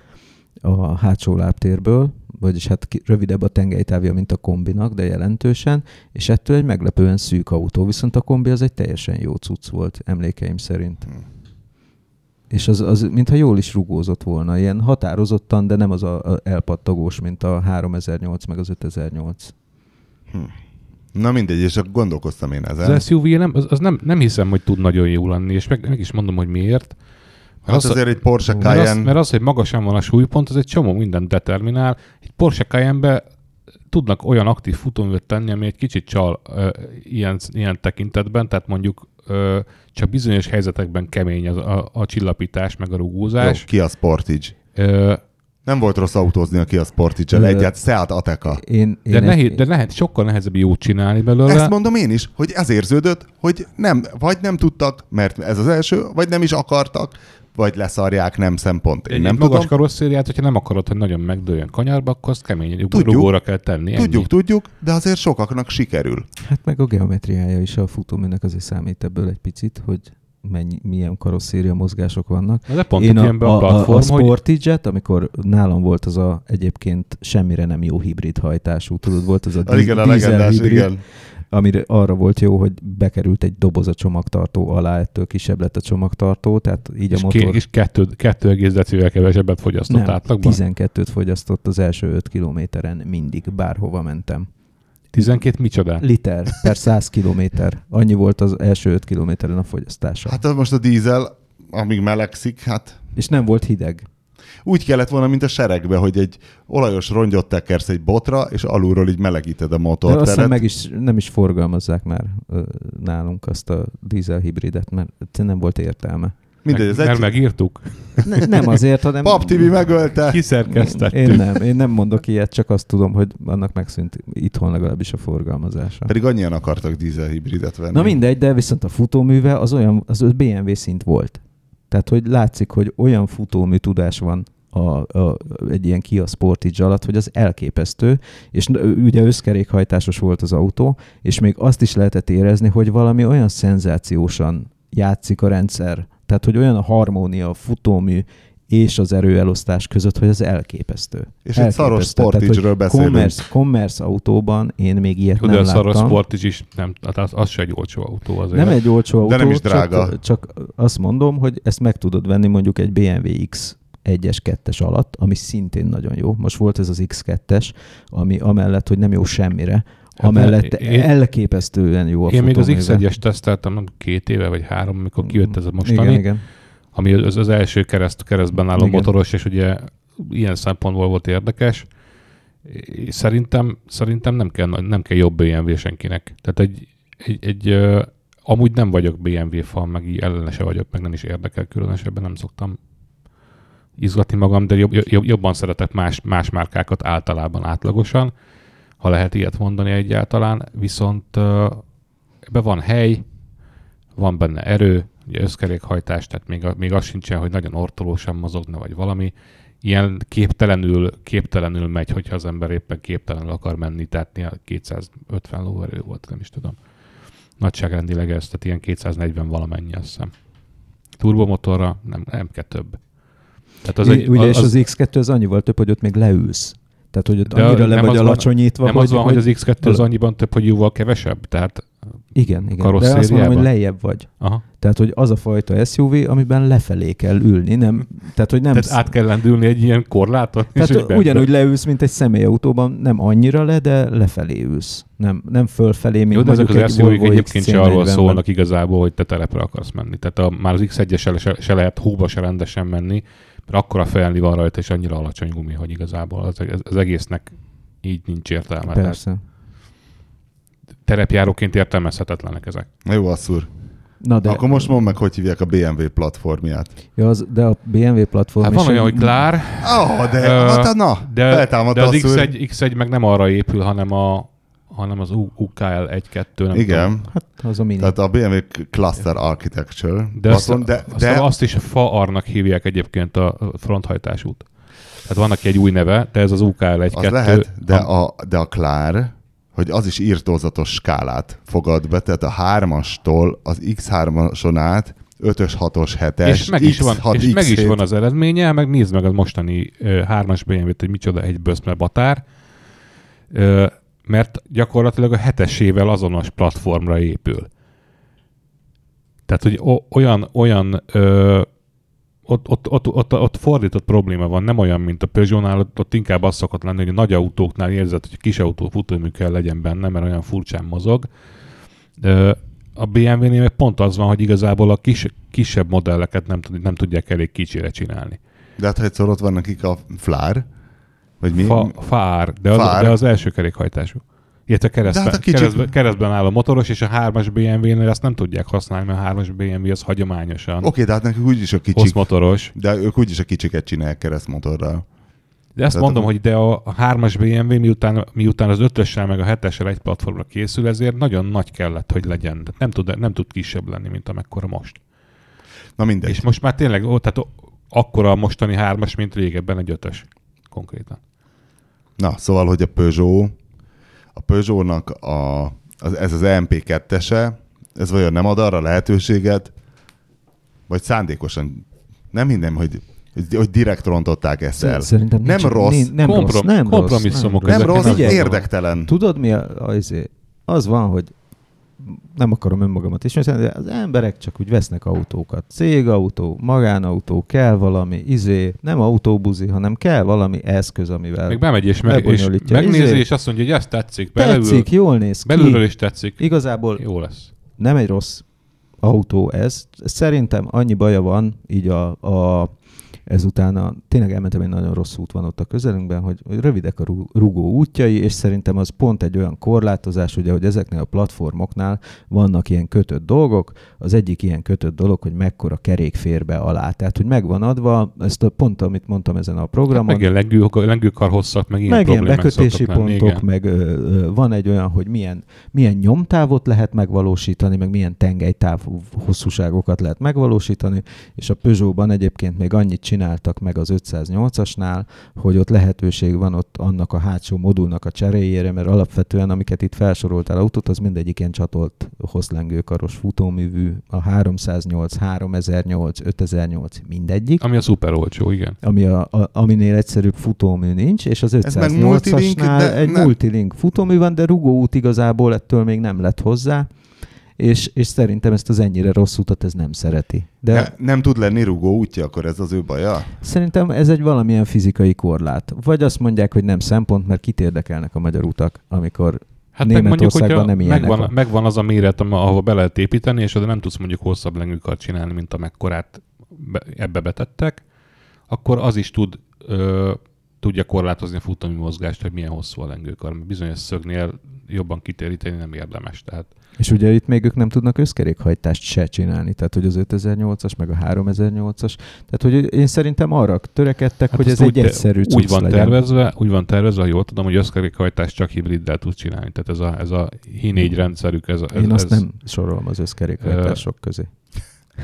a hátsó lábtérből, vagyis hát rövidebb a tengelytávja, mint a kombinak, de jelentősen, és ettől egy meglepően szűk autó, viszont a kombi az egy teljesen jó cucc volt, emlékeim szerint. És az, az mintha jól is rugózott volna, ilyen határozottan, de nem az a, a elpattagós, mint a 3008 meg az 5008. Na mindegy, és akkor gondolkoztam én ezen. Az SUV nem, az, az nem, nem hiszem, hogy tud nagyon jó lenni, és meg, meg is mondom, hogy miért. Hát az- azért egy Porsche Mert az, Cayenne... mert az, hogy magasan van a súlypont, az egy csomó mindent determinál. Egy Porsche cayenne tudnak olyan aktív futóművet tenni, ami egy kicsit csal ö, ilyen, ilyen tekintetben, tehát mondjuk ö, csak bizonyos helyzetekben kemény az, a, a csillapítás, meg a Jó, rugózás. Kia Sportage. Ö, Nem volt rossz autózni a Kia Sportage-el, egyet Seat Ateca. Én, de, én nehéz, de nehéz, sokkal nehezebb jót csinálni belőle. Ezt mondom én is, hogy ez érződött, hogy nem, vagy nem tudtak, mert ez az első, vagy nem is akartak, vagy leszarják, nem szempont. Én egy nem magas tudom. karosszériát, hogyha nem akarod, hogy nagyon megdőljön kanyarba, akkor azt kemény Tudjuk. rugóra kell tenni. Tudjuk, ennyi. tudjuk, de azért sokaknak sikerül. Hát meg a geometriája is a futóműnek azért számít ebből egy picit, hogy mennyi, milyen karosszéria mozgások vannak. Na De pont Én egy a, a, a, a, platform, a hogy amikor nálam volt az a egyébként semmire nem jó hibrid hajtású, tudod, volt az a Ah, igen, a dízel legendás, hibrid, igen. Amire arra volt jó, hogy bekerült egy doboz a csomagtartó alá, ettől kisebb lett a csomagtartó, tehát így és, a motor... ké, és kettő, kettő egész decivel kevesebbet fogyasztott nem, átlagban. 12-t fogyasztott az első 5 kilométeren mindig, bárhova mentem. 12 micsoda? Liter per 100 kilométer. Annyi volt az első 5 kilométeren a fogyasztása. Hát, Hát most a dízel, amíg melegszik, hát és nem volt hideg. Úgy kellett volna, mint a seregbe, hogy egy olajos rongyot tekersz egy botra, és alulról így melegíted a De azt motort. hiszem meg is, nem is forgalmazzák már ö, nálunk azt a dízel hibridet, mert nem volt értelme. Mindegy, ez Mert egy... megírtuk. Ne, nem azért, hanem... Pap TV megölte. Kiszerkeztettük. Én nem, én nem mondok ilyet, csak azt tudom, hogy annak megszűnt itthon legalábbis a forgalmazása. Pedig annyian akartak dízel hibridet venni. Na mindegy, de viszont a futóműve az olyan, az BMW szint volt. Tehát, hogy látszik, hogy olyan futómű tudás van a, a, egy ilyen Kia Sportage alatt, hogy az elképesztő, és ugye összkerékhajtásos volt az autó, és még azt is lehetett érezni, hogy valami olyan szenzációsan játszik a rendszer, tehát, hogy olyan a harmónia, a futómű és az erőelosztás között, hogy az elképesztő. És egy szaros Elképesztő. Tehát, hogy Sportage-ről beszélünk. Commerce, commerce autóban én még ilyet Jó, nem de a szaros. Sportage is, nem, hát az, az se egy olcsó autó azért. Nem egy olcsó autó, De nem is drága. Csak, csak azt mondom, hogy ezt meg tudod venni mondjuk egy BMW X 1-es, 2-es alatt, ami szintén nagyon jó. Most volt ez az X2-es, ami amellett, hogy nem jó semmire, Hát amellett én- elképesztően jó a Én még az futóműve. X1-es teszteltem, nem két éve vagy három, amikor kijött ez a mostani, Igen, igen. Ami az, az első kereszt, keresztben álló Igen. motoros, és ugye ilyen szempontból volt érdekes. Szerintem, szerintem nem, kell, nem kell jobb BMW senkinek. Tehát egy, egy, egy amúgy nem vagyok BMW fan, meg így ellene se vagyok, meg nem is érdekel különösebben, nem szoktam izgatni magam, de jobb, jobb, jobban szeretek más, más márkákat általában átlagosan, ha lehet ilyet mondani egyáltalán, viszont ebbe van hely, van benne erő, ugye összkerékhajtás, tehát még, a, még az sincsen, hogy nagyon ortolósan mozogna, vagy valami. Ilyen képtelenül, képtelenül megy, hogyha az ember éppen képtelenül akar menni, tehát néha 250 lóerő volt, nem is tudom. Nagyságrendileg ez, tehát ilyen 240 valamennyi, azt hiszem. Turbomotorra nem, nem kell több. Tehát Az, egy, ugye, az, és az X2 az annyival több, hogy ott még leülsz. Tehát, hogy ott annyira le vagy alacsonyítva, nem hogy, az van, hogy az X2 az annyiban több, hogy jóval kevesebb? Tehát, Igen, igen. De azt mondom, hogy lejjebb vagy. aha. Tehát, hogy az a fajta SUV, amiben lefelé kell ülni, nem, tehát, hogy nem... Tehát át kell lendülni egy ilyen korláton? és tehát így ugyanúgy leülsz, mint egy személyautóban, nem annyira le, de lefelé ülsz. Nem, nem fölfelé, mint Jó, de ezek az egy SUV-k Volvo egyébként se arról XC40-ben. szólnak igazából, hogy te telepre akarsz menni. Tehát a, már az X1 se, se, se lehet hóba se rendesen menni, mert akkora felni van rajta, és annyira alacsony gumi, hogy igazából az, az, az egésznek így nincs értelme. Tehát Persze. Terepjáróként értelmezhetetlenek ezek. Na jó, asszúr. Na de. Akkor most mondd meg, hogy hívják a BMW platformját. ja, az, de a BMW platform Hát van olyan, hogy Klár, Ah, de, Ö, hát, na, de, de az asszúr. X1, X1 meg nem arra épül, hanem a, hanem az UKL 1-2, nem Igen, Tudom. Hát az a mini. tehát a BMW Cluster Architecture. De, azt, Baton, de, de, de azt is FAR-nak hívják egyébként a fronthajtásút. Tehát vannak egy új neve, de ez az UKL 1-2. az lehet, de a, de a Klár, hogy az is írtózatos skálát fogad be, tehát a hármastól az X3-ason át 5-ös, 6-os, 7-es, és meg is, van, X6, és meg is X7. van az eredménye, meg nézd meg az mostani ö, hármas BMW-t, hogy micsoda egy böszme batár, mert gyakorlatilag a hetesével azonos platformra épül. Tehát, hogy o- olyan, olyan ö, ott, ott, ott, ott, ott fordított probléma van, nem olyan, mint a Peugeot-nál, ott, ott inkább az szokott lenni, hogy a nagy autóknál érzed, hogy kis autó futómű kell legyen benne, mert olyan furcsán mozog. A BMW-nél meg pont az van, hogy igazából a kis, kisebb modelleket nem, nem tudják elég kicsire csinálni. De hát egyszer ott van nekik a Flár, vagy mi? Fa, fár, de az, Fár. de az első kerékhajtású. Illetve keresztben, hát kicsit- keresztben, keresztben áll a motoros, és a hármas BMW-nél azt nem tudják használni, mert a hármas BMW az hagyományosan Oké, de hát nekik úgyis a kicsik, hosszmotoros. de ők úgyis a kicsiket csinálják keresztmotorral. De ezt Tehát mondom, a- hogy de a, a hármas BMW miután, miután az ötössel meg a hetessel egy platformra készül, ezért nagyon nagy kellett, hogy legyen. Tehát nem tud, nem tud kisebb lenni, mint amekkora most. Na mindegy. És most már tényleg, ó, tehát akkora a mostani hármas, mint régebben egy ötös. Konkrétan. Na, szóval, hogy a Peugeot, a Peugeotnak a, az, ez az MP2-ese, ez vajon nem ad arra lehetőséget, vagy szándékosan, nem hinném, hogy, hogy, hogy direkt rontották ezt el. Szerintem nem nincs, rossz, nincs- nem Komprom- rossz, nem rossz, kompromisszumok nem nem rossz, nem Figyelj, érdektelen. Tudod mi a, az, az van, hogy nem akarom önmagamat is, de az emberek csak úgy vesznek autókat. Cégautó, magánautó, kell valami, izé, nem autóbuzi, hanem kell valami eszköz, amivel Meg bemegy és, meg, és megnézi, Izé, és azt mondja, hogy ezt tetszik, belülről, tetszik, jól néz ki. belülről is tetszik. Igazából Jó lesz. nem egy rossz autó ez. Szerintem annyi baja van így a, a ezután a, tényleg elmentem egy nagyon rossz út van ott a közelünkben, hogy, hogy rövidek a rugó útjai, és szerintem az pont egy olyan korlátozás, ugye, hogy ezeknél a platformoknál vannak ilyen kötött dolgok. Az egyik ilyen kötött dolog, hogy mekkora kerék fér be alá. Tehát, hogy megvan adva, ezt a pont, amit mondtam ezen a programon, Meg ilyen lengő, lengőkar hosszak, meg ilyen meg ilyen bekötési lenni, pontok, igen. meg ö, van egy olyan, hogy milyen, milyen nyomtávot lehet megvalósítani, meg milyen tengelytáv hosszúságokat lehet megvalósítani, és a Peugeotban egyébként még annyit csináltak meg az 508-asnál, hogy ott lehetőség van ott annak a hátsó modulnak a cseréjére, mert alapvetően, amiket itt felsoroltál autót, az mindegyik ilyen csatolt hosszlengőkaros futóművű, a 308, 3008, 5008, mindegyik Ami a szuper olcsó, igen. ami a, a, aminél egyszerűbb futómű nincs, és az Ez meg multilink, 508-asnál de egy multilink futómű van, de rugóút igazából ettől még nem lett hozzá, és, és szerintem ezt az ennyire rossz utat ez nem szereti. De De nem tud lenni rugó útja, akkor ez az ő baja? szerintem ez egy valamilyen fizikai korlát. Vagy azt mondják, hogy nem szempont, mert kit érdekelnek a magyar utak, amikor Hát meg mondjuk, Németországban hogyha nem ilyenek megvan, van. megvan az a méret, ahova be lehet építeni, és oda nem tudsz mondjuk hosszabb lengőkart csinálni, mint amekkorát be, ebbe betettek, akkor az is tud, ö, tudja korlátozni a futómű mozgást, hogy milyen hosszú a lengőkar. Bizonyos szögnél jobban kitéríteni nem érdemes. Tehát És ugye itt még ők nem tudnak összkerékhajtást se csinálni, tehát hogy az 5008-as, meg a 3008-as. Tehát hogy én szerintem arra törekedtek, hát hogy ez egy úgy te- egyszerű úgy van legyen. tervezve, úgy van tervezve, ha jól tudom, hogy összkerékhajtást csak hibriddel tudsz csinálni. Tehát ez a, ez a hi rendszerük, ez, ez, Én azt ez, nem sorolom az összkerékhajtások közé.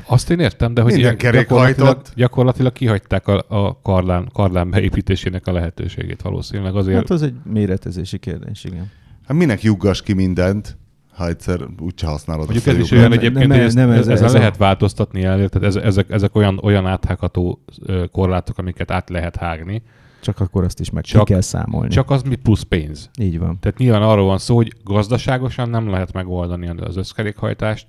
Azt én értem, de hogy Minden gyakorlatilag, hajtott. gyakorlatilag kihagyták a, a karlán, karlán beépítésének a lehetőségét valószínűleg azért. Hát az egy méretezési kérdés, igen. Hát minek juggas ki mindent, ha egyszer úgyse használod Mondjuk a ez is olyan Nem- egyébként, nem- hogy nem ez- ez, ezen ez a- lehet változtatni el, tehát ez, ezek, ezek olyan, olyan áthágható korlátok, amiket át lehet hágni, Csak akkor azt is meg Csak- ki kell számolni. csak az mi plusz pénz. Így van. Tehát nyilván arról van szó, hogy gazdaságosan nem lehet megoldani az összkerékhajtást,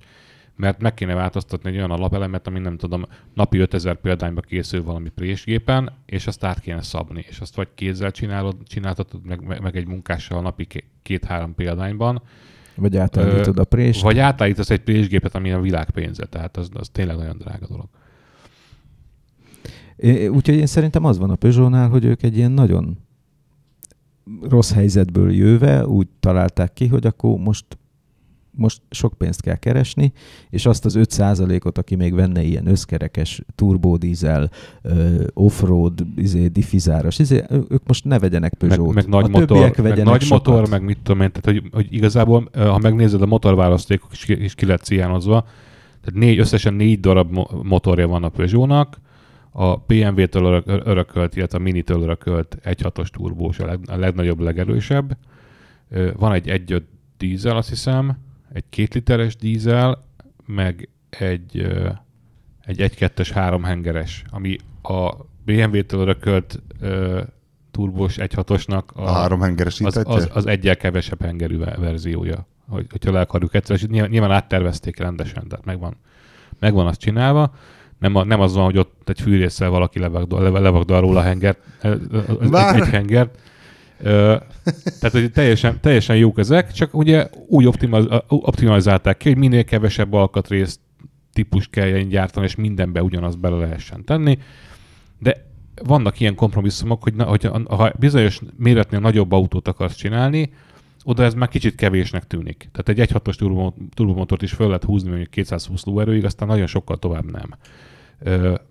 mert meg kéne változtatni egy olyan alapelemet, ami nem tudom, napi 5000 példányba készül valami présgépen, és azt át kéne szabni, és azt vagy kézzel csinálod, csináltatod, meg, meg- egy munkással napi ké- két-három példányban, Vagy átállítod a prést. vagy átállítasz egy présgépet, ami a világ pénze, tehát az, az tényleg nagyon drága dolog. É- Úgyhogy én szerintem az van a Peugeotnál, hogy ők egy ilyen nagyon rossz helyzetből jöve úgy találták ki, hogy akkor most most sok pénzt kell keresni, és azt az 5%-ot, aki még venne ilyen összkerekes turbódízel, offroad, izé, diffizáros, izé, ők most ne vegyenek Peugeot. Meg, meg nagy a motor, meg nagy sokat. motor, meg mit tudom én, tehát hogy, hogy igazából, ha megnézed a motorválasztékok is, is ki lett ciánozva, tehát négy, összesen négy darab mo- motorja van a Peugeotnak, a BMW-től örök, örökölt, illetve a Mini-től örökölt 1.6-os turbós, a, leg, a legnagyobb, legerősebb. Van egy 1.5 dízel, azt hiszem, egy két literes dízel, meg egy, egy 1-2-es három hengeres, ami a BMW-től örökölt turbós 1.6-osnak a, a három az, az, az egyel kevesebb hengerű verziója, hogy, hogyha le akarjuk egyszer, és nyilván áttervezték rendesen, tehát megvan, megvan azt csinálva. Nem, a, nem az van, hogy ott egy fűrészsel valaki levagdol róla a hengert, egy, egy hengert. Tehát, hogy teljesen, teljesen jók ezek, csak ugye úgy optimalizálták ki, hogy minél kevesebb alkatrészt típus kelljen gyártani, és mindenbe ugyanazt bele lehessen tenni. De vannak ilyen kompromisszumok, hogy, na, hogy ha bizonyos méretnél nagyobb autót akarsz csinálni, oda ez már kicsit kevésnek tűnik. Tehát egy 1.6-os turbomotort is föl lehet húzni mondjuk 220 lóerőig, aztán nagyon sokkal tovább nem.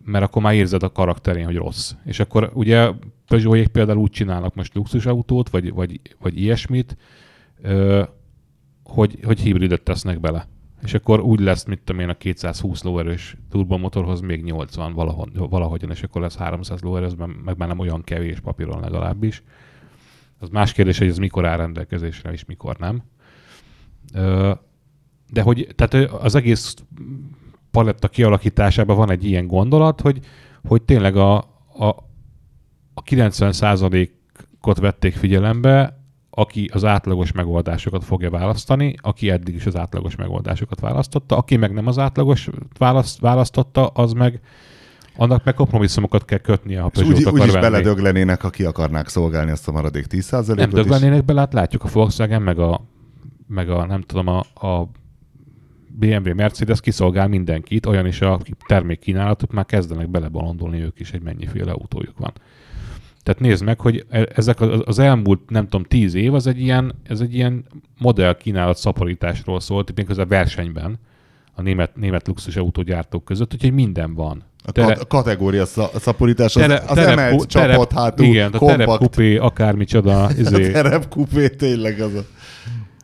Mert akkor már érzed a karakterén, hogy rossz. És akkor ugye Peugeoték például úgy csinálnak most luxusautót, vagy, vagy, vagy ilyesmit, hogy, hogy hibridet tesznek bele. És akkor úgy lesz, mit tudom én, a 220 lóerős turbomotorhoz még 80 valahol, valahogyan, és akkor lesz 300 lóerő, meg már nem olyan kevés papíron legalábbis. Az más kérdés, hogy ez mikor áll rendelkezésre, és mikor nem. De hogy tehát az egész paletta kialakításában van egy ilyen gondolat, hogy, hogy tényleg a, a, a 90%-ot vették figyelembe, aki az átlagos megoldásokat fogja választani, aki eddig is az átlagos megoldásokat választotta, aki meg nem az átlagos választ, választotta, az meg annak meg kompromisszumokat kell kötnie, ha Peugeot úgy, akar úgy is venni. beledöglenének, aki akarnák szolgálni azt a maradék 10%-ot Nem döglenének bele, hát látjuk a Volkswagen, meg a, meg a nem tudom, a, a BMW, Mercedes kiszolgál mindenkit, olyan is a termékkínálatuk már kezdenek belebalondolni ők is, hogy mennyiféle autójuk van. Tehát nézd meg, hogy e- ezek az elmúlt, nem tudom, tíz év, az egy ilyen, ez egy ilyen modell kínálat szaporításról szólt, méghozzá versenyben a német, német luxus autógyártók között, úgyhogy minden van. A tere, kategória szaporítás, az, tere, az terep, emelt terep, csapat hátul, Igen, a kompakt. terepkupé, akármicsoda. Izé. A terepkupé tényleg az a...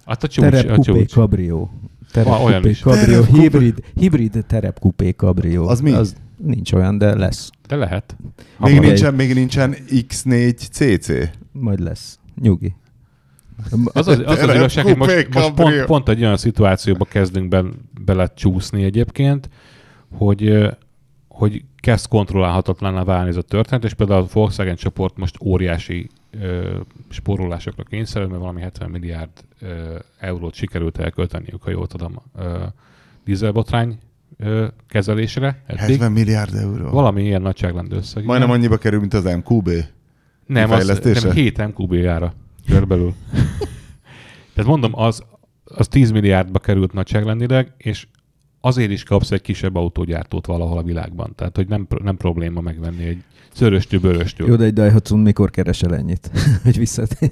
Hát a csúcs, a Terepkupé csúcs. Cabrio. Terepkupé is. Cabrio. Terepkupé. Hibrid, hibrid terepkupé Cabrio. Az mi? Az nincs olyan, de lesz. De lehet. Még Hamar. nincsen, még nincsen X4CC. Majd lesz. Nyugi. Az az, az, az igazság, hogy most, most pont, pont egy olyan szituációba kezdünk be, bele csúszni egyébként, hogy, hogy kezd kontrollálhatatlaná válni ez a történet, és például a Volkswagen csoport most óriási ö, spórolásokra kényszerül, mert valami 70 milliárd ö, eurót sikerült elkölteniük, ha jól tudom, ö, dízelbotrány ö, kezelésre. Eddig. 70 milliárd euró. Valami ilyen nagyságrendű összeg. Majdnem igen. annyiba kerül, mint az MQB. Nem, az, nem 7 MQB-jára körülbelül. Tehát mondom, az, az 10 milliárdba került nagyságrendileg, és azért is kapsz egy kisebb autógyártót valahol a világban. Tehát, hogy nem, nem probléma megvenni egy szöröstű, bőröstű. Jó, de egy Daihatsu mikor keresel ennyit? hogy visszat.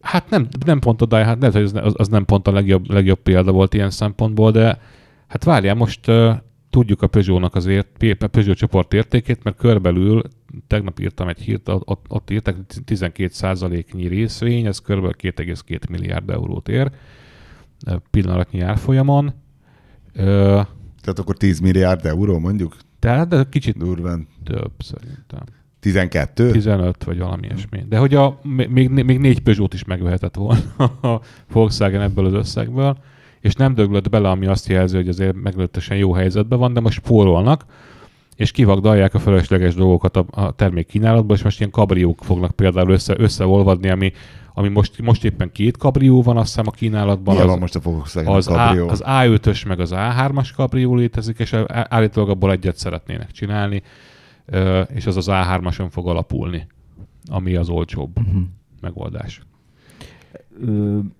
Hát nem, nem pont a Daihatsu, lehet, hogy az, az, nem pont a legjobb, legjobb példa volt ilyen szempontból, de hát várjál, most uh, tudjuk a Peugeot-nak az ért, a Peugeot csoport értékét, mert körbelül, tegnap írtam egy hírt, ott, ott írtak, hogy 12%-nyi részvény, ez kb. 2,2 milliárd eurót ér pillanatnyi árfolyamon. Ö, Tehát akkor 10 milliárd euró mondjuk? tehát de kicsit Durván. több szerintem. 12? 15 vagy valami ilyesmi. De hogy a, még, még négy Peugeot is megvehetett volna a Volkswagen ebből az összegből, és nem döglött bele, ami azt jelzi, hogy azért meglehetősen jó helyzetben van, de most spórolnak, és kivagdalják a fölösleges dolgokat a, a termék kínálatból, és most ilyen kabriók fognak például össze, összeolvadni, ami, ami most, most éppen két kabrió van, azt hiszem a kínálatban. Milyen az, van most a Volkswagen az, A, Cabrio? az A5-ös meg az A3-as kabrió létezik, és állítólag abból egyet szeretnének csinálni, és az az A3-ason fog alapulni, ami az olcsóbb Mhm. megoldás.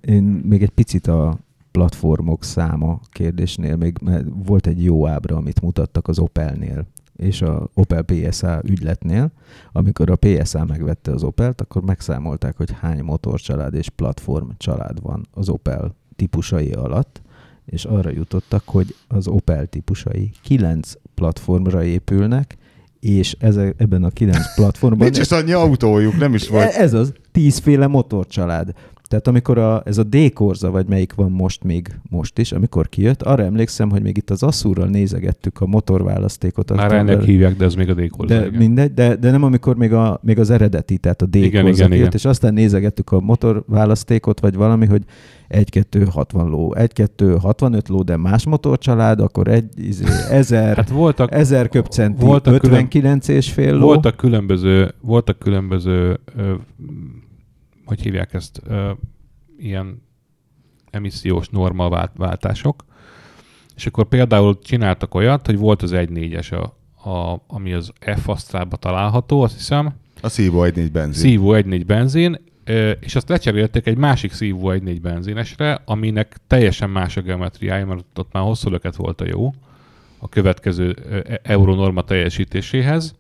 Én még egy picit a platformok száma kérdésnél, még mert volt egy jó ábra, amit mutattak az Opelnél és a Opel PSA ügyletnél. Amikor a PSA megvette az Opelt, akkor megszámolták, hogy hány motorcsalád és platform család van az Opel típusai alatt, és arra jutottak, hogy az Opel típusai kilenc platformra épülnek, és ezek, ebben a kilenc platformban... Nincs is annyi autójuk, nem is volt. Ez az, tízféle motorcsalád. Tehát amikor a, ez a D-korza, vagy melyik van most még, most is, amikor kijött, arra emlékszem, hogy még itt az Asszúrral nézegettük a motorválasztékot. Már ennek hívják, de ez még a d de mindegy, de, de nem amikor még, a, még az eredeti, tehát a d Igen, igen, igen, igen. és aztán nézegettük a motorválasztékot, vagy valami, hogy 1-2 60 ló, 1-2 65 ló, de más motorcsalád, akkor egy izé, 1000, Hát voltak, 1000 köbcenti, voltak külön- 59 és fél ló. voltak különböző, voltak különböző, ö, hogy hívják ezt, ö, ilyen emissziós norma vált, váltások, és akkor például csináltak olyat, hogy volt az 1.4-es, a, a, ami az f asztrálba található, azt hiszem, A szívó 1.4 benzin. szívó 1.4 benzin, és azt lecserélték egy másik szívó 1.4 benzinesre, aminek teljesen más a geometriája, mert ott- már hosszú löket volt a jó a következő e- euronorma teljesítéséhez.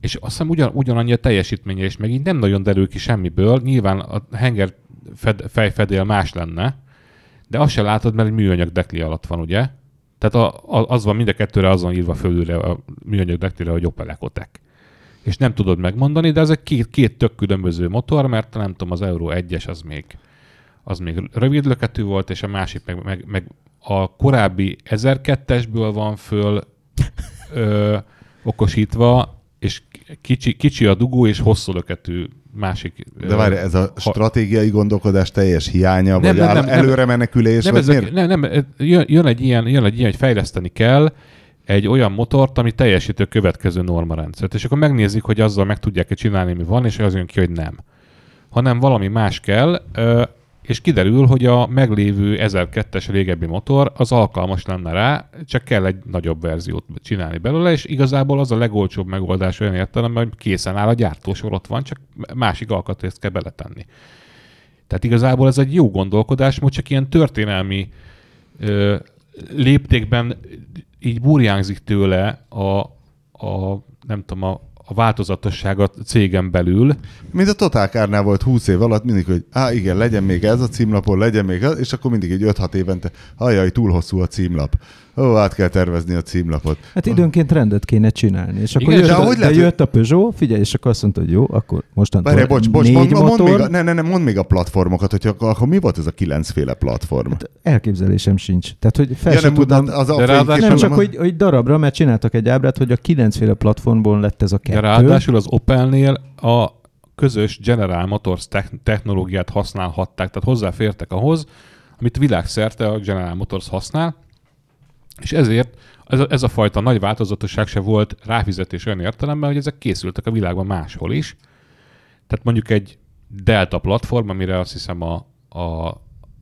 És azt hiszem ugyan, ugyanannyi a teljesítménye, és megint nem nagyon derül ki semmiből. Nyilván a henger fed, fejfedél más lenne, de azt se látod, mert egy műanyag dekli alatt van, ugye? Tehát a, a, az van mind a kettőre azon írva fölülre a műanyag deklire, hogy Opel Ecotec. És nem tudod megmondani, de ez egy két, két tök különböző motor, mert nem tudom, az Euro 1-es az még, az még rövid löketű volt, és a másik meg, meg, meg a korábbi 1002-esből van föl ö, okosítva, kicsi, kicsi a dugó, és hosszú löketű másik. De várj, ez a stratégiai gondolkodás teljes hiánya, Nem, vagy nem, nem, előre menekülés, nem, vagy ezek, miért? nem, nem, jön, egy ilyen, jön egy ilyen, hogy fejleszteni kell egy olyan motort, ami teljesítő következő normarendszert. És akkor megnézik, hogy azzal meg tudják-e csinálni, mi van, és az jön ki, hogy nem. Hanem valami más kell, és kiderül, hogy a meglévő 1002-es régebbi motor az alkalmas lenne rá, csak kell egy nagyobb verziót csinálni belőle, és igazából az a legolcsóbb megoldás olyan értelemben, hogy készen áll a gyártósor, ott van, csak másik alkatrészt kell beletenni. Tehát igazából ez egy jó gondolkodás, most csak ilyen történelmi ö, léptékben így burjánzik tőle a, a nem tudom, a, a változatosság a cégen belül. Mint a Total volt 20 év alatt mindig, hogy á, igen, legyen még ez a címlapon, legyen még ez, és akkor mindig egy 5-6 évente, hajjaj, túl hosszú a címlap. Ó, át kell tervezni a címlapot. Hát időnként rendet kéne csinálni. És akkor Igen, jött, de a, hogy de lehet, hogy- jött a Peugeot, figyelj, és akkor azt mondta, hogy jó, akkor mostantól Várj, bocs, bocs, négy mondd, mondd, motor. még a, ne, ne, ne, mondd még a platformokat, hogy akkor, akkor mi volt ez a kilencféle platform? Hát elképzelésem sincs. Tehát, hogy fel Ja, sem nem tudnám... az a De Nem, csak hogy, hogy darabra, mert csináltak egy ábrát, hogy a kilencféle platformból lett ez a De kettő. ráadásul az Opelnél a közös General Motors tech- technológiát használhatták, tehát hozzáfértek ahhoz, amit világszerte a General Motors használ, és ezért ez a, ez a fajta nagy változatosság se volt ráfizetés olyan értelemben, hogy ezek készültek a világban máshol is. Tehát mondjuk egy Delta platform, amire azt hiszem a, a,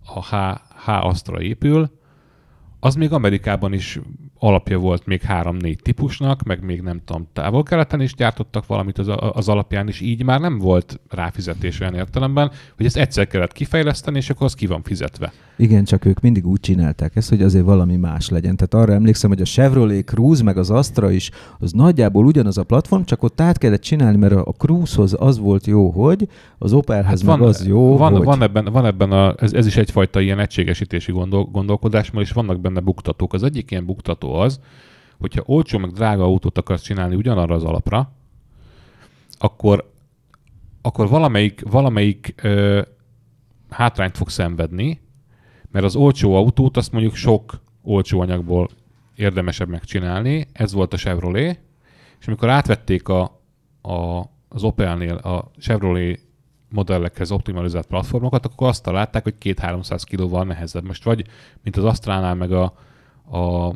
a H, H Astra épül, az még Amerikában is alapja volt még három-négy típusnak, meg még nem tudom, távol-keleten is gyártottak valamit az, az alapján, és így már nem volt ráfizetés olyan értelemben, hogy ezt egyszer kellett kifejleszteni, és akkor az ki van fizetve. Igen, csak ők mindig úgy csinálták ezt, hogy azért valami más legyen. Tehát arra emlékszem, hogy a Chevrolet Cruze meg az Astra is, az nagyjából ugyanaz a platform, csak ott át kellett csinálni, mert a Cruze-hoz az volt jó, hogy az Opelhez hát meg az jó, van, hogy... van, ebben, van ebben a, ez, ez, is egyfajta ilyen egységesítési gondol, gondolkodás, és vannak benne buktatók. Az egyik ilyen buktató az, hogyha olcsó meg drága autót akarsz csinálni ugyanarra az alapra, akkor, akkor valamelyik, valamelyik ö, hátrányt fog szenvedni, mert az olcsó autót azt mondjuk sok olcsó anyagból érdemesebb megcsinálni. Ez volt a Chevrolet, és amikor átvették a, a, az Opelnél a Chevrolet modellekhez optimalizált platformokat, akkor azt találták, hogy 2-300 kilóval nehezebb. Most vagy, mint az Astránál, meg a, a,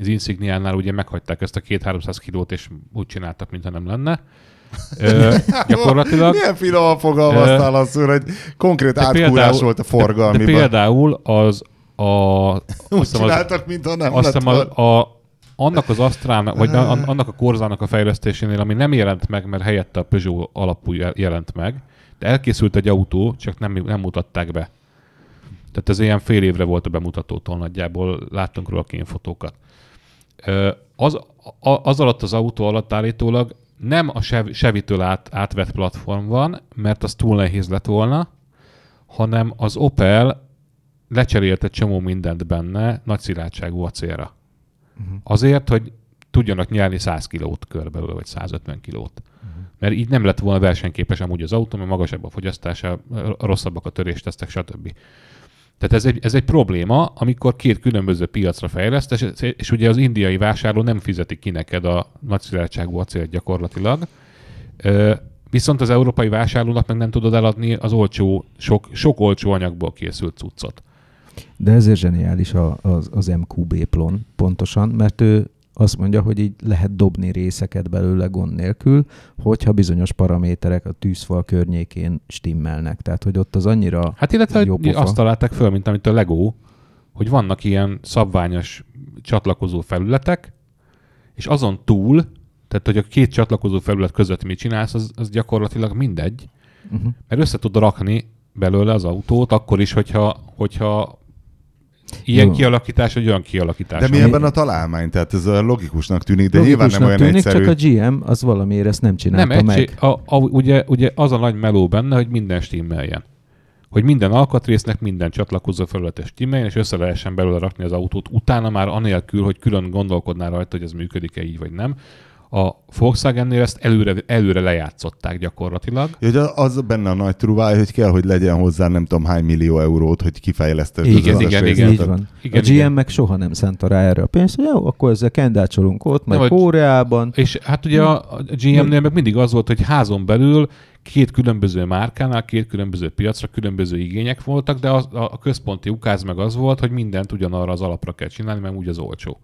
az Insigniánál ugye meghagyták ezt a 2-300 kilót, és úgy csináltak, mintha nem lenne. Ö, gyakorlatilag. Milyen finoman fogalmaztál az úr, hogy konkrét De átkúrás például- volt a De forgalmiban. például az a... Úgy hiszem az- csináltak, mintha nem azt lett a, a, annak az Astrán, vagy an- annak a korzának a fejlesztésénél, ami nem jelent meg, mert helyette a Peugeot alapú jel- jelent meg, de elkészült egy autó, csak nem, nem mutatták be. Tehát ez ilyen fél évre volt a bemutatótól nagyjából, láttunk róla kémfotókat. Ö, Az, az alatt az autó alatt állítólag nem a Chev- Chevy-től át, átvett platform van, mert az túl nehéz lett volna, hanem az Opel lecserélt egy csomó mindent benne nagy szilárdságú acélra. Uh-huh. Azért, hogy tudjanak nyerni 100 kilót körülbelül, vagy 150 kilót. Uh-huh. Mert így nem lett volna versenyképes amúgy az autó, mert magasabb a fogyasztása, rosszabbak a töréstesztek, stb. Tehát ez egy, ez egy probléma, amikor két különböző piacra fejleszt, és, és ugye az indiai vásárló nem fizeti ki neked a nagyszilárdságú acélt gyakorlatilag, viszont az európai vásárlónak meg nem tudod eladni az olcsó, sok, sok olcsó anyagból készült cuccot. De ezért zseniális az, az MQB plon pontosan, mert ő azt mondja, hogy így lehet dobni részeket belőle gond nélkül, hogyha bizonyos paraméterek a tűzfal környékén stimmelnek. Tehát, hogy ott az annyira Hát illetve jobb azt találták föl, mint amit a Lego, hogy vannak ilyen szabványos csatlakozó felületek, és azon túl, tehát hogy a két csatlakozó felület között mit csinálsz, az, az gyakorlatilag mindegy, uh-huh. mert össze tud rakni belőle az autót, akkor is, hogyha, hogyha Ilyen Jó. kialakítás, vagy olyan kialakítás. De mi ebben a találmány? Tehát ez logikusnak tűnik, de logikusnak nyilván nem olyan tűnik, egyszerű. csak a GM az valamiért ezt nem csinálta nem meg. Egység, a, a, ugye, ugye az a nagy meló benne, hogy minden stimmeljen. Hogy minden alkatrésznek minden csatlakozó felületes stimmeljen, és össze lehessen belőle rakni az autót. Utána már anélkül, hogy külön gondolkodnál rajta, hogy ez működik-e így, vagy nem a Volkswagennél ezt előre, előre lejátszották gyakorlatilag. Ja, az benne a nagy truváj, hogy kell, hogy legyen hozzá nem tudom hány millió eurót, hogy kifejlesztett. Igen, igen, igen. Így van. Igen, a GM igen. meg soha nem szánta rá erre a pénzt, hogy jó, akkor ezzel kendácsolunk ott, majd Kóreában. És hát ugye a GM-nél meg mindig az volt, hogy házon belül két különböző márkánál, két különböző piacra különböző igények voltak, de a, a központi ukáz meg az volt, hogy mindent ugyanarra az alapra kell csinálni, mert úgy az olcsó.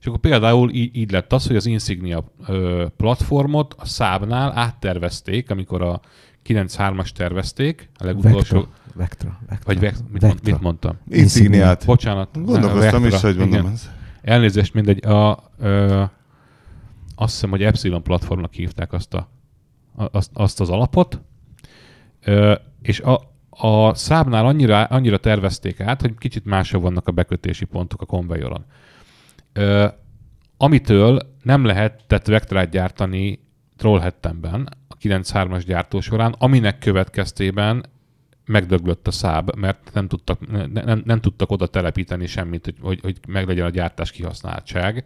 És akkor például így, így lett az, hogy az Insignia platformot a Saabnál áttervezték, amikor a 9.3-as tervezték, a legutolsó... Vectra, Vectra, Vectra. Vagy Vectra, mit, Vectra. Mit mondtam? Insigniát. Bocsánat. Gondolkoztam is, hogy mondom igen. ez. Elnézést, mindegy. A, ö, azt hiszem, hogy Epsilon platformnak hívták azt, a, azt, azt az alapot, ö, és a, a szábnál annyira, annyira tervezték át, hogy kicsit máshol vannak a bekötési pontok a konvejoron. Ö, amitől nem lehetett vektorát gyártani Trollhättenben a 9.3-as gyártó során, aminek következtében megdöglött a száb, mert nem tudtak, ne, nem, nem tudtak oda telepíteni semmit, hogy, hogy, hogy meglegyen a gyártás kihasználtság.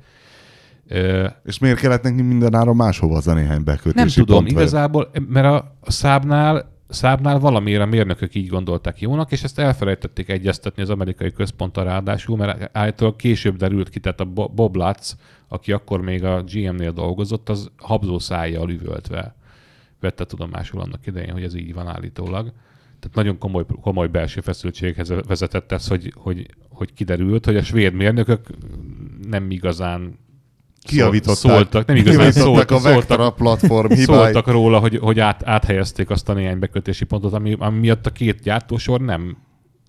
És miért kellett neki mindenáron máshova az a néhány bekötési Nem tudom, pont, igazából, mert a, a szábnál Szábnál valamiért a mérnökök így gondolták jónak, és ezt elfelejtették egyeztetni az amerikai központtal ráadásul, mert állítólag később derült ki, tehát a Bob Lutz, aki akkor még a GM-nél dolgozott, az habzó szájjal üvöltve vette tudomásul annak idején, hogy ez így van állítólag. Tehát nagyon komoly, komoly belső feszültséghez vezetett ez, hogy, hogy, hogy kiderült, hogy a svéd mérnökök nem igazán kiavították. Szóltak, nem igazán szóltak, a Vector a platform hibái. Szóltak róla, hogy, hogy át, áthelyezték azt a néhány bekötési pontot, ami, ami miatt a két gyártósor nem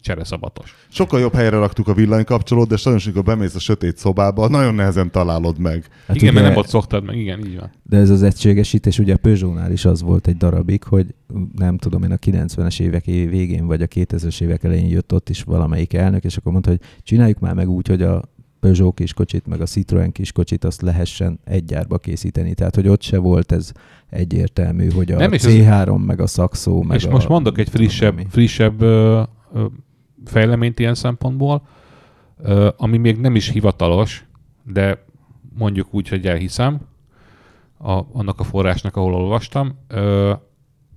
csereszabatos. Sokkal jobb helyre raktuk a villanykapcsolót, de sajnos, amikor bemész a sötét szobába, nagyon nehezen találod meg. Hát igen, ugye, mert nem ott szoktad meg, igen, így van. De ez az egységesítés, ugye a Peugeot-nál is az volt egy darabig, hogy nem tudom, én a 90-es évek végén, vagy a 2000-es évek elején jött ott is valamelyik elnök, és akkor mondta, hogy csináljuk már meg úgy, hogy a Peugeot kiskocsit, meg a Citroen kiskocsit azt lehessen egy gyárba készíteni. Tehát, hogy ott se volt ez egyértelmű, hogy a Nem, C3, ez... meg a Saxo, meg És a... most mondok egy frissebb, frissebb ö, ö, fejleményt ilyen szempontból, ö, ami még nem is hivatalos, de mondjuk úgy, hogy elhiszem, a, annak a forrásnak, ahol olvastam, ö,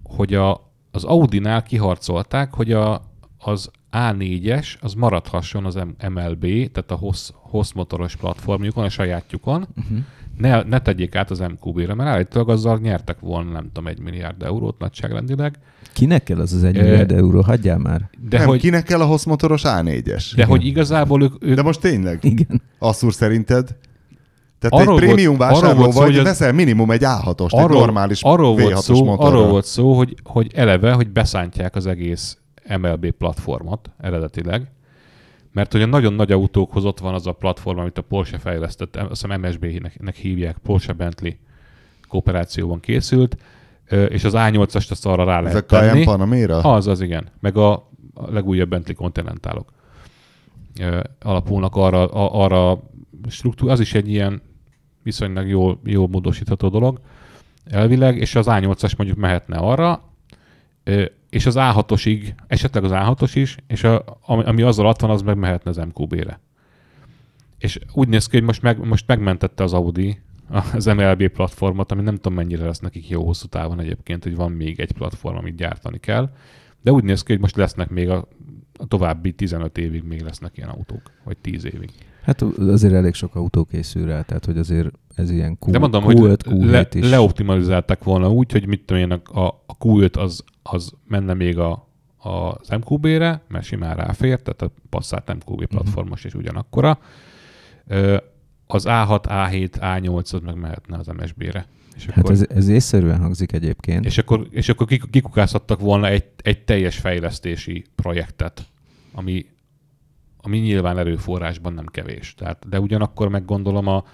hogy a, az Audi-nál kiharcolták, hogy a, az A4-es az maradhasson az MLB, tehát a HOSZ, HOSZ motoros platformjukon, a sajátjukon, uh-huh. ne, ne tegyék át az MQB-re, mert állítólag azzal nyertek volna, nem tudom, egy milliárd eurót nagyságrendileg. Kinek kell az az egy milliárd e, euró? Hagyjál már. De nem, hogy, kinek kell a HOSZ motoros A4-es? De Igen. hogy igazából ők, ők... De most tényleg? Igen. Asszúr szerinted? Tehát arról egy prémium volt, vásárló volt vagy, szó, veszel minimum egy A6-ost, egy normális arról V6-os szó, motorra. Arról volt szó, hogy, hogy eleve, hogy beszántják az egész MLB platformot eredetileg, mert ugye nagyon nagy autókhoz ott van az a platform, amit a Porsche fejlesztett, azt hiszem MSB-nek nek Porsche Bentley kooperációban készült, és az A8-ast azt arra rá Ez lehet a tenni. Panamera? Az, az igen. Meg a, a legújabb Bentley Continentalok alapulnak arra, a, arra struktúra, az is egy ilyen viszonylag jól, jól módosítható dolog elvileg, és az A8-as mondjuk mehetne arra, és az A6-osig, esetleg az A6-os is, és a, ami, ami azzal ott van, az meg mehetne az MQB-re. És úgy néz ki, hogy most, meg, most megmentette az Audi az MLB platformot, ami nem tudom mennyire lesz nekik jó hosszú távon egyébként, hogy van még egy platform, amit gyártani kell. De úgy néz ki, hogy most lesznek még a, a további 15 évig még lesznek ilyen autók, vagy 10 évig. Hát azért elég sok autó készül rá, tehát hogy azért ez ilyen Q, De mondom, Q5, hogy Q7 le, is. leoptimalizálták volna úgy, hogy mit tudom én, a, a Q5 az, az menne még a, a, az MQB-re, mert simán ráfér, tehát a Passat MQB platformos és ugyanakkora. Ö, Az A6, A7, A8 az meg mehetne az MSB-re. És Hát ez, ez észszerűen hangzik egyébként. és akkor, és akkor kik- kikukáztattak volna egy, egy teljes fejlesztési projektet, ami, ami nyilván erőforrásban nem kevés. Tehát, de ugyanakkor meg gondolom a,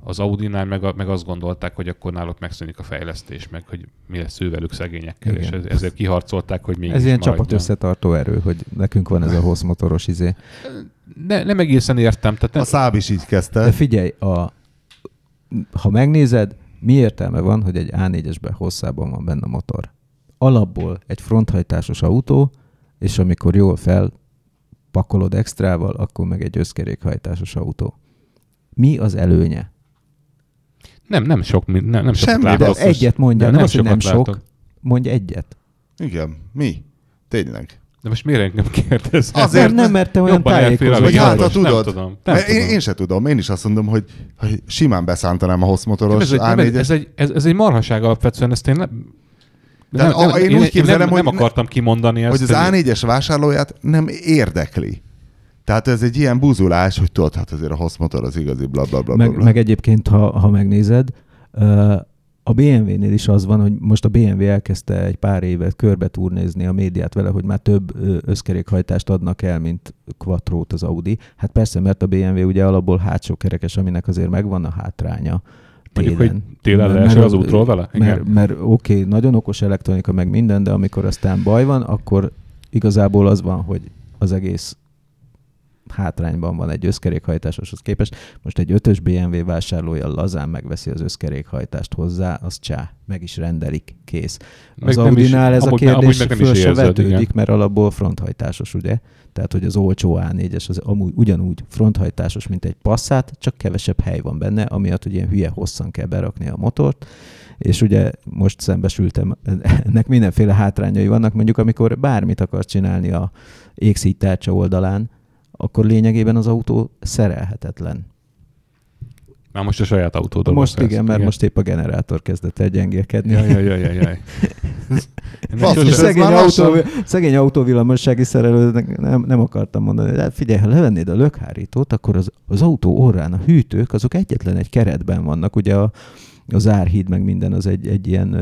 az Audi-nál meg, a, meg azt gondolták, hogy akkor náluk megszűnik a fejlesztés, meg hogy mi lesz ő velük szegényekkel, Igen. és ez, ezért kiharcolták, hogy még ez ilyen csapat összetartó erő, hogy nekünk van ez a hossz motoros izé. Ne, nem egészen értem. Tehát A nem, Száb is így kezdte. De figyelj, a, ha megnézed, mi értelme van, hogy egy A4-esben hosszában van benne a motor? Alapból egy fronthajtásos autó, és amikor jól felpakolod extrával, akkor meg egy összkerékhajtásos autó. Mi az előnye? Nem, nem sok, nem, nem sokat Semmi, látok. De egyet mondja, nem, az, hogy nem sokat sok, látok. mondj egyet. Igen. Mi? Tényleg. De most miért engem kérdezel? Azért, nem, nem, mert te olyan a tájékozó Vagy hát, ha tudod. Nem tudom. Nem Mert én, tudom. én se tudom. Én is azt mondom, hogy, hogy simán beszántanám a hosszmotoros ez, egy, nem, ez, A4-es. ez, egy, ez, ez egy marhaság alapvetően, ezt én nem, De a- én úgy én képzelem, nem, hogy nem ne- akartam kimondani ezt. hogy az A4-es vásárlóját nem érdekli. Tehát ez egy ilyen buzulás, hogy tudod, hát azért a hosszmotor az igazi, bla bla bla. Meg, bla. meg egyébként, ha, ha megnézed, a BMW-nél is az van, hogy most a BMW elkezdte egy pár évet körbe turnézni a médiát vele, hogy már több összkerékhajtást adnak el, mint quattrót az Audi. Hát persze, mert a BMW ugye alapból hátsó kerekes, aminek azért megvan a hátránya. Mondjuk, hogy télen. télen leesel az útról vele? Igen. Mert, mert oké, okay, nagyon okos elektronika, meg minden, de amikor aztán baj van, akkor igazából az van, hogy az egész hátrányban van egy összkerékhajtásoshoz képest. Most egy ötös BMW vásárlója lazán megveszi az összkerékhajtást hozzá, az csá, meg is rendelik, kész. Meg Az nem Audi-nál is- ez a kérdés amúgy meg föl se vetődik, igen. mert alapból fronthajtásos, ugye? Tehát, hogy az olcsó A4-es az amúgy ugyanúgy fronthajtásos, mint egy Passat, csak kevesebb hely van benne, amiatt, hogy ilyen hülye hosszan kell berakni a motort, és ugye most szembesültem, ennek mindenféle hátrányai vannak, mondjuk amikor bármit akarsz csinálni a égszíj tárcsa oldalán, akkor lényegében az autó szerelhetetlen. Már most a saját autódról most beszélsz. igen, mert most épp a generátor kezdett el gyengélkedni. Jaj, jaj, jaj, jaj. Basszus, szegény, autó, szegény autóvillamossági szerelőnek nem, nem akartam mondani. De figyelj, ha levennéd a lökhárítót, akkor az, az autó orrán a hűtők, azok egyetlen egy keretben vannak. Ugye a, az árhíd meg minden az egy, egy ilyen,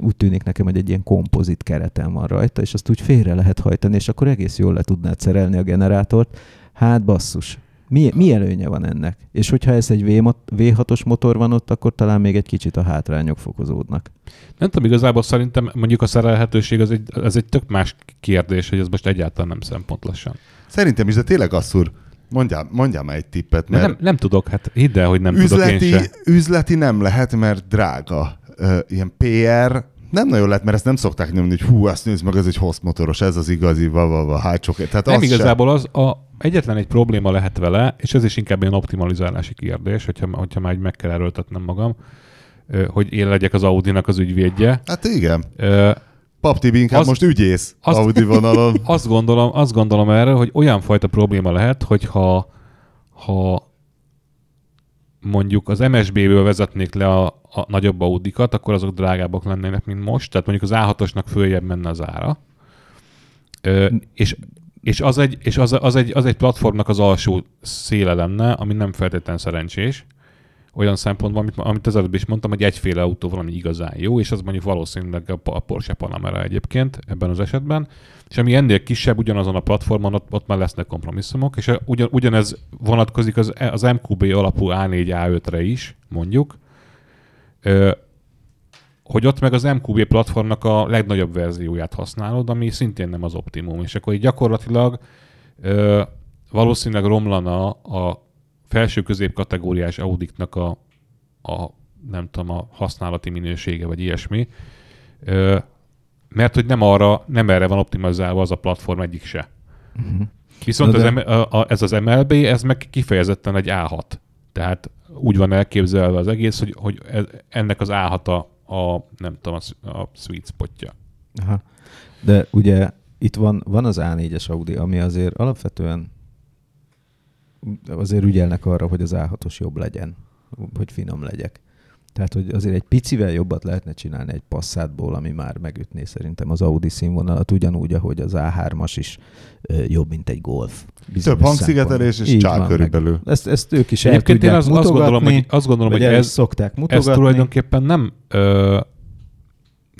úgy tűnik nekem, hogy egy ilyen kompozit kereten van rajta, és azt úgy félre lehet hajtani, és akkor egész jól le tudnád szerelni a generátort. Hát basszus. Mi, mi előnye van ennek? És hogyha ez egy V- V6-os motor van ott, akkor talán még egy kicsit a hátrányok fokozódnak. Nem tudom, igazából szerintem mondjuk a szerelhetőség az egy, az egy tök más kérdés, hogy ez most egyáltalán nem szempont lassan. Szerintem is, de tényleg asszur. Mondjál, mondjál már egy tippet, Mert nem, nem tudok, hát hidd el, hogy nem tudok üzleti, én se. üzleti nem lehet, mert drága. Ö, ilyen PR nem nagyon lehet, mert ezt nem szokták nyomni, hogy hú, ezt nézd meg, ez egy hosszmotoros, ez az igazi, va, va, va, hátsó. Tehát Nem az sem. igazából az a, egyetlen egy probléma lehet vele, és ez is inkább ilyen optimalizálási kérdés, hogyha, hogyha már meg kell erőltetnem magam, hogy én legyek az Audi-nak az ügyvédje. Hát igen. Ö, Pap Tibi inkább Az- most ügyész azt- Audi vonalon. Azt gondolom, azt gondolom erre, hogy olyan fajta probléma lehet, hogyha ha mondjuk az MSB-ből vezetnék le a, a nagyobb Audikat, akkor azok drágábbak lennének, mint most. Tehát mondjuk az A6-osnak följebb menne az ára. Ö, és és, az egy, és az, az, egy, az egy platformnak az alsó széle lenne, ami nem feltétlenül szerencsés. Olyan szempontból, amit, amit az előbb is mondtam, hogy egyféle autó valami igazán jó, és az mondjuk valószínűleg a, Porsche Panamera egyébként ebben az esetben. És ami ennél kisebb, ugyanazon a platformon, ott, ott már lesznek kompromisszumok, és ugyan, ugyanez vonatkozik az, az MQB alapú A4, A5-re is, mondjuk, ö, hogy ott meg az MQB platformnak a legnagyobb verzióját használod, ami szintén nem az optimum, és akkor gyakorlatilag ö, valószínűleg romlana a felső közép kategóriás Audiknak a, a nem tudom, a használati minősége, vagy ilyesmi. Ö, mert hogy nem arra, nem erre van optimalizálva az a platform egyik se. Uh-huh. Viszont Na az de- a, a, ez az MLB, ez meg kifejezetten egy A6. Tehát úgy van elképzelve az egész, hogy, hogy ez, ennek az A6 a, a nem tudom, a, a sweet spotja. Aha. De ugye itt van, van az A4-es Audi, ami azért alapvetően azért ügyelnek arra, hogy az A6-os jobb legyen, hogy finom legyek. Tehát, hogy azért egy picivel jobbat lehetne csinálni egy passzátból, ami már megütné szerintem az Audi színvonalat, ugyanúgy, ahogy az A3-as is ö, jobb, mint egy Golf. Több hangszigetelés és Így csá körülbelül. meg Ezt, ezt ők is el Egyébként én tudják az, azt gondolom, mutogatni, hogy, azt gondolom, hogy el ez, szokták ez mutogatni. tulajdonképpen nem, ö,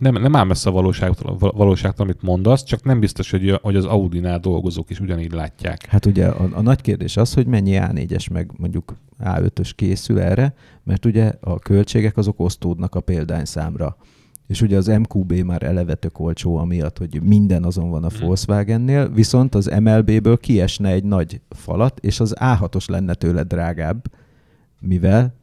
nem, nem áll messze a valóságtól, valóságtól, amit mondasz, csak nem biztos, hogy, hogy az Audinál dolgozók is ugyanígy látják. Hát ugye a, a nagy kérdés az, hogy mennyi A4-es meg mondjuk A5-ös készül erre, mert ugye a költségek azok osztódnak a példányszámra. És ugye az MQB már eleve tök olcsó amiatt, hogy minden azon van a Volkswagennél, viszont az MLB-ből kiesne egy nagy falat, és az A6-os lenne tőle drágább, mivel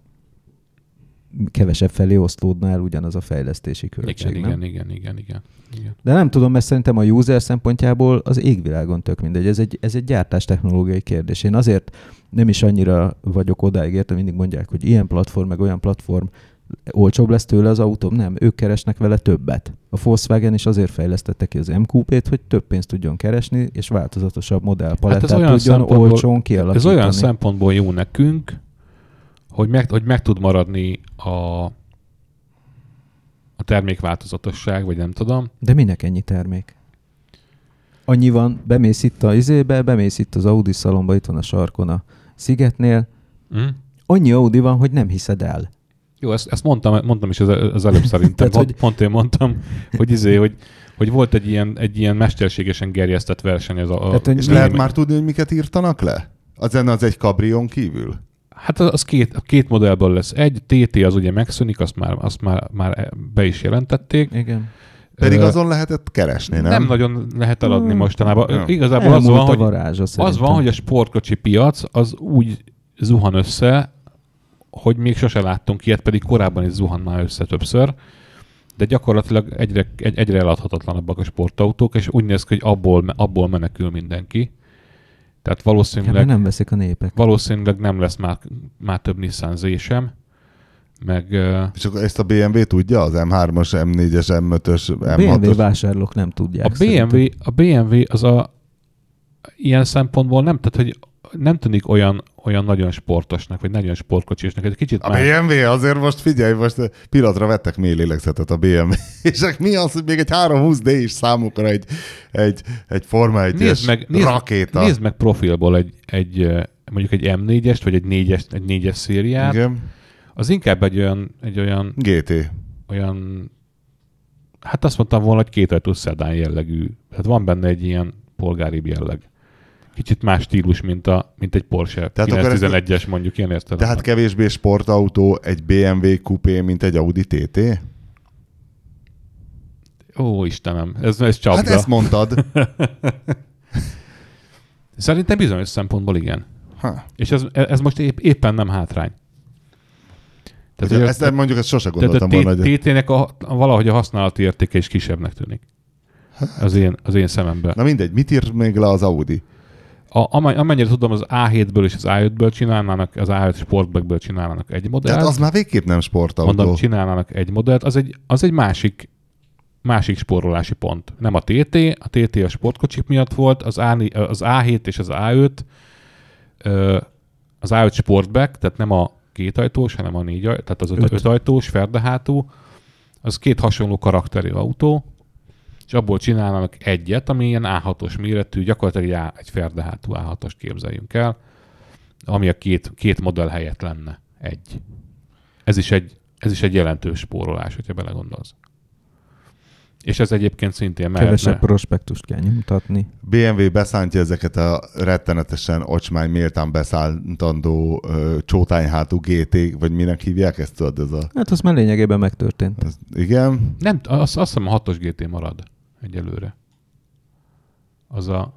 kevesebb felé osztódna el ugyanaz a fejlesztési költség. Igen, nem? igen, igen, igen, igen, igen. De nem tudom, mert szerintem a user szempontjából az égvilágon tök mindegy. Ez egy, ez egy gyártás technológiai kérdés. Én azért nem is annyira vagyok odáig érte, mindig mondják, hogy ilyen platform, meg olyan platform, olcsóbb lesz tőle az autóm. Nem, ők keresnek vele többet. A Volkswagen is azért fejlesztette ki az MQP-t, hogy több pénzt tudjon keresni, és változatosabb modellpalettát Hát tudjon olcsón Ez kialakítani. olyan szempontból jó nekünk, hogy meg, hogy meg tud maradni a, a termékváltozatosság, vagy nem tudom. De minek ennyi termék? Annyi van, bemész itt a izébe, bemész itt az Audi szalomba, itt van a sarkon a Szigetnél, Mm? annyi Audi van, hogy nem hiszed el. Jó, ezt, ezt mondtam, mondtam is az, az előbb szerintem. Tehát, pont, hogy- pont én mondtam, hogy, izé, hogy, hogy volt egy ilyen, egy ilyen mesterségesen gerjesztett verseny. Ez a, a, Tehát, És mi- lehet már tudni, hogy miket írtanak le? Az az egy kabrion kívül? Hát az, az két, a két modellből lesz egy, TT az ugye megszűnik, azt már, azt már, már be is jelentették. Igen. Pedig azon lehetett keresni, nem? nem nagyon lehet eladni Hmm. mostanában. Ja. Igazából az van, hogy varázsa Az van, hogy a sportkocsi piac az úgy zuhan össze, hogy még sose láttunk ilyet, pedig korábban is zuhan már össze többször, de gyakorlatilag egyre, egy, egyre eladhatatlanabbak a sportautók, és úgy néz ki, hogy abból, abból menekül mindenki. Tehát Hát, valószínűleg, mert nem veszik a népek. valószínűleg nem lesz már, már több Nissan Z sem, meg És akkor ezt a BMW tudja? Az M3-as, M4-es, M5-ös, BMW M6-os? vásárlók nem tudják. a BMW, a BMW az a ilyen szempontból nem, tehát hogy nem tűnik olyan, olyan nagyon sportosnak, vagy nagyon sportkocsisnak. Egy kicsit A más. BMW azért most figyelj, most pillanatra vettek mély lélegzetet a BMW. És mi az, hogy még egy 320D is számukra egy, egy, egy Forma 1 Nézd meg, nézd, rakéta. nézd meg profilból egy, egy mondjuk egy M4-est, vagy egy 4-es, egy 4-es szériát. Igen. Az inkább egy olyan, egy olyan, GT. olyan hát azt mondtam volna, hogy kétajtós szedán jellegű. Tehát van benne egy ilyen polgári jelleg. Kicsit más stílus, mint, a, mint egy Porsche Tehát akkor ezt- 911-es mondjuk ilyen értelemben. Tehát kevésbé sportautó egy BMW coupé, mint egy Audi TT? Ó, Istenem, ez, ez csapda. Hát ezt mondtad. Szerintem bizonyos szempontból igen. Ha. És ez, ez most épp, éppen nem hátrány. Tehát, hogy a- ezt mondjuk ezt sose tehát gondoltam volna, a. TT-nek a, valahogy a használati értéke is kisebbnek tűnik. Az én, az én szememben. Na mindegy, mit írt még le az Audi? A, amennyire tudom, az A7-ből és az A5-ből csinálnának, az A5 Sportbackből csinálnának egy modellt. Tehát az már végképp nem sportautó. Mondom, csinálnának egy modellt, az egy, az egy másik, másik spórolási pont. Nem a TT, a TT a sportkocsik miatt volt, az, A, az A7 és az A5, ö, az A5 Sportback, tehát nem a kétajtós, hanem a négy, tehát az öt, Öt. ötajtós, ferdehátú, az két hasonló karakterű autó, és abból csinálnak egyet, ami ilyen A6-os méretű, gyakorlatilag egy, ferdehátú A6-ost képzeljünk el, ami a két, két modell helyett lenne egy. Ez is egy, ez is egy jelentős spórolás, hogyha belegondolsz. És ez egyébként szintén Kevesebb mehetne. prospektust kell nyomtatni. BMW beszántja ezeket a rettenetesen ocsmány méltán beszántandó ö, csótányhátú GT, vagy minek hívják ezt, tudod? Ez a, Hát az már lényegében megtörtént. ez, igen, Nem, azt, azt hiszem a 6-os GT marad egyelőre. Az a...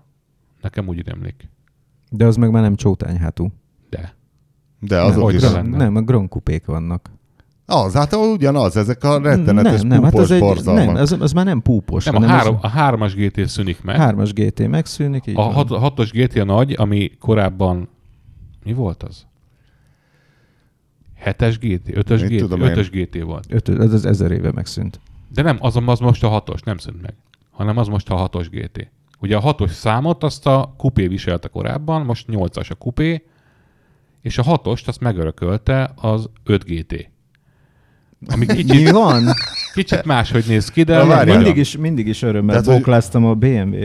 Nekem úgy rémlik. De az meg már nem csótányhátú. De. de azok hogy is. nem. Grand, lenne. nem, a Grand Coupék vannak. Az, hát ugyanaz, ezek a rettenetes nem, nem, hát púpos az, egy, nem, az, az már nem púpos. Nem, a, három, az, a hármas GT szűnik meg. hármas GT megszűnik. Így A van. hat, hatos GT a nagy, ami korábban... Mi volt az? Hetes GT? Ötös Mit GT? tudom én. Ötös GT volt. Öt, ez az ezer éve megszűnt. De nem, az, az most a hatos, nem szűnt meg, hanem az most a hatos GT. Ugye a hatos számot azt a kupé viselte korábban, most 8-as a kupé, és a hatost azt megörökölte az 5 GT. Ami Mi kicsit, van? kicsit máshogy néz ki, de... Várjál. mindig is, mindig is örömmel Tehát, bókláztam a BMW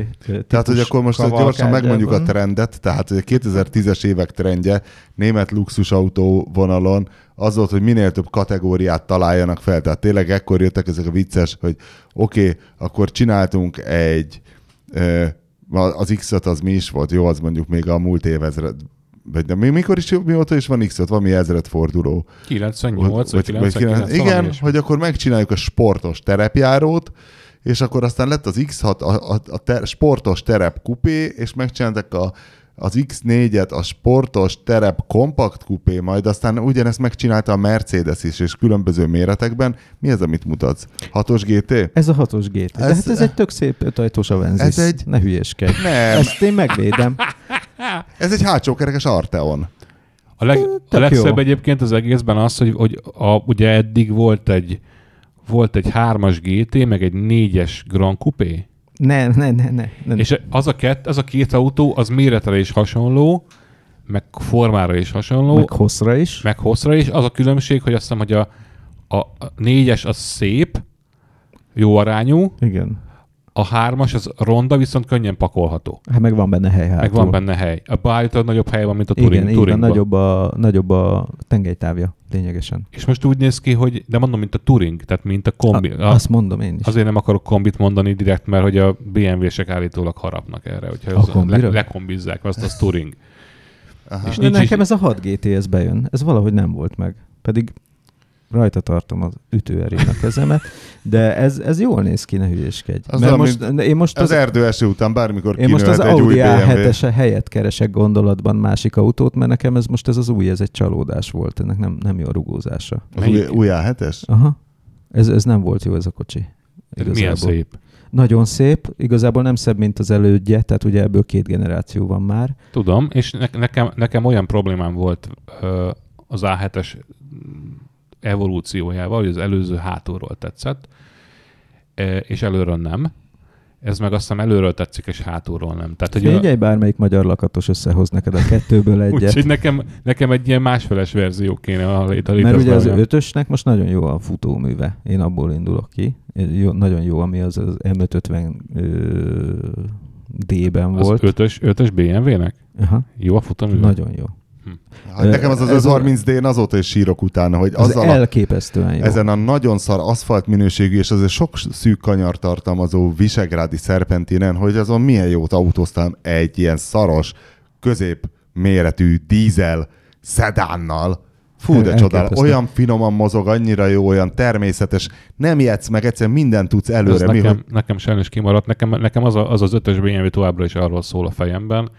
Tehát, hogy akkor most gyorsan megmondjuk a trendet, tehát hogy a 2010-es évek trendje német luxusautó vonalon az volt, hogy minél több kategóriát találjanak fel. Tehát tényleg ekkor jöttek ezek a vicces, hogy oké, okay, akkor csináltunk egy, ö, az X5 az mi is volt, jó, az mondjuk még a múlt évezred, vagy de mi, mikor is, mióta is van X5, van mi ezred forduló. 98 vagy, 99, kilenc- valami Igen, ilyesmi. hogy akkor megcsináljuk a sportos terepjárót, és akkor aztán lett az X6, a, a, a ter, sportos terep kupé, és megcsináltak a, az X4-et, a sportos terep kompakt kupé, majd aztán ugyanezt megcsinálta a Mercedes is, és különböző méretekben. Mi az, amit mutatsz? 6-os GT? Ez a hatos GT. De Ez- hát ez egy tök szép ötajtós Avensis. Ez egy- Ne hülyéskedj. Nem, Ezt én megvédem. ez egy hátsókerekes Arteon. A, leg, a legszebb jó. egyébként az egészben az, hogy, hogy a, ugye eddig volt egy volt egy hármas GT, meg egy négyes Grand Coupé, Ne, ne, ne, ne. ne. és az a, kett, az a két autó, az méretre is hasonló, meg formára is hasonló, meg hosszra is. meg hosszra is. Az a különbség, hogy azt hiszem, hogy a, a, a négyes az szép, jó arányú, Igen. A hármas az ronda, viszont könnyen pakolható. Hát meg van benne hely hátul. Meg van benne hely. A beállítólag nagyobb hely van, mint a Touring, Igen, Touringban. nagyobb a, nagyobb a tengelytávja lényegesen. És most úgy néz ki, hogy, de mondom, mint a Touring, tehát mint a kombi. A, azt mondom én is. Azért nem akarok kombit mondani direkt, mert hogy a BMW-sek állítólag harapnak erre, hogyha A az le, lekombizzák azt a Touring. Aha. És De nincs nekem is, ez a 6 GT ez bejön. Ez valahogy nem volt meg. Pedig rajta tartom az ütőerén a kezemet, de ez, ez jól néz ki, ne hülyéskedj. Az Mert most, én most Az az, erdő eső után bármikor én most az egy Audi BMW. A7-es helyet keresek gondolatban másik autót, mert nekem ez most ez az új, ez egy csalódás volt, ennek nem, nem jó a rugózása. Az új, Melyik? új A7-es? Aha. Ez, ez nem volt jó ez a kocsi. ez milyen szép. Nagyon szép, igazából nem szebb, mint az elődje, tehát ugye ebből két generáció van már. Tudom, és ne, nekem, nekem olyan problémám volt ö, az A7-es evolúciójával, hogy az előző hátulról tetszett, e, és előről nem. Ez meg azt hiszem előről tetszik, és hátulról nem. Tehát, hogy a- Figyelj, bármelyik magyar lakatos összehoz neked a kettőből egyet. Úgyhogy nekem, nekem egy ilyen másfeles verzió kéne a a Mert ugye az létezően. ötösnek most nagyon jó a futóműve. Én abból indulok ki. Jó, nagyon jó, ami az, az M550 ö, D-ben Az volt. ötös, ötös BMW-nek? Aha, Jó a futamű? nagyon jó. Hát nekem az az Ez a- 530D-n azóta is sírok utána, hogy Az azzal a, elképesztően jó. ezen a nagyon szar aszfalt minőségű és azért sok szűk kanyar tartalmazó visegrádi szerpentinen, hogy azon milyen jót autóztam egy ilyen szaros, közép méretű dízel szedánnal. Fú, de csodál. Olyan finoman mozog, annyira jó, olyan természetes. Nem jetsz meg, egyszerűen mindent tudsz Ez előre. Mi, nekem, hogy nekem sajnos kimaradt. Nekem, nekem az, a, az az ötös BMW továbbra is arról szól a fejemben,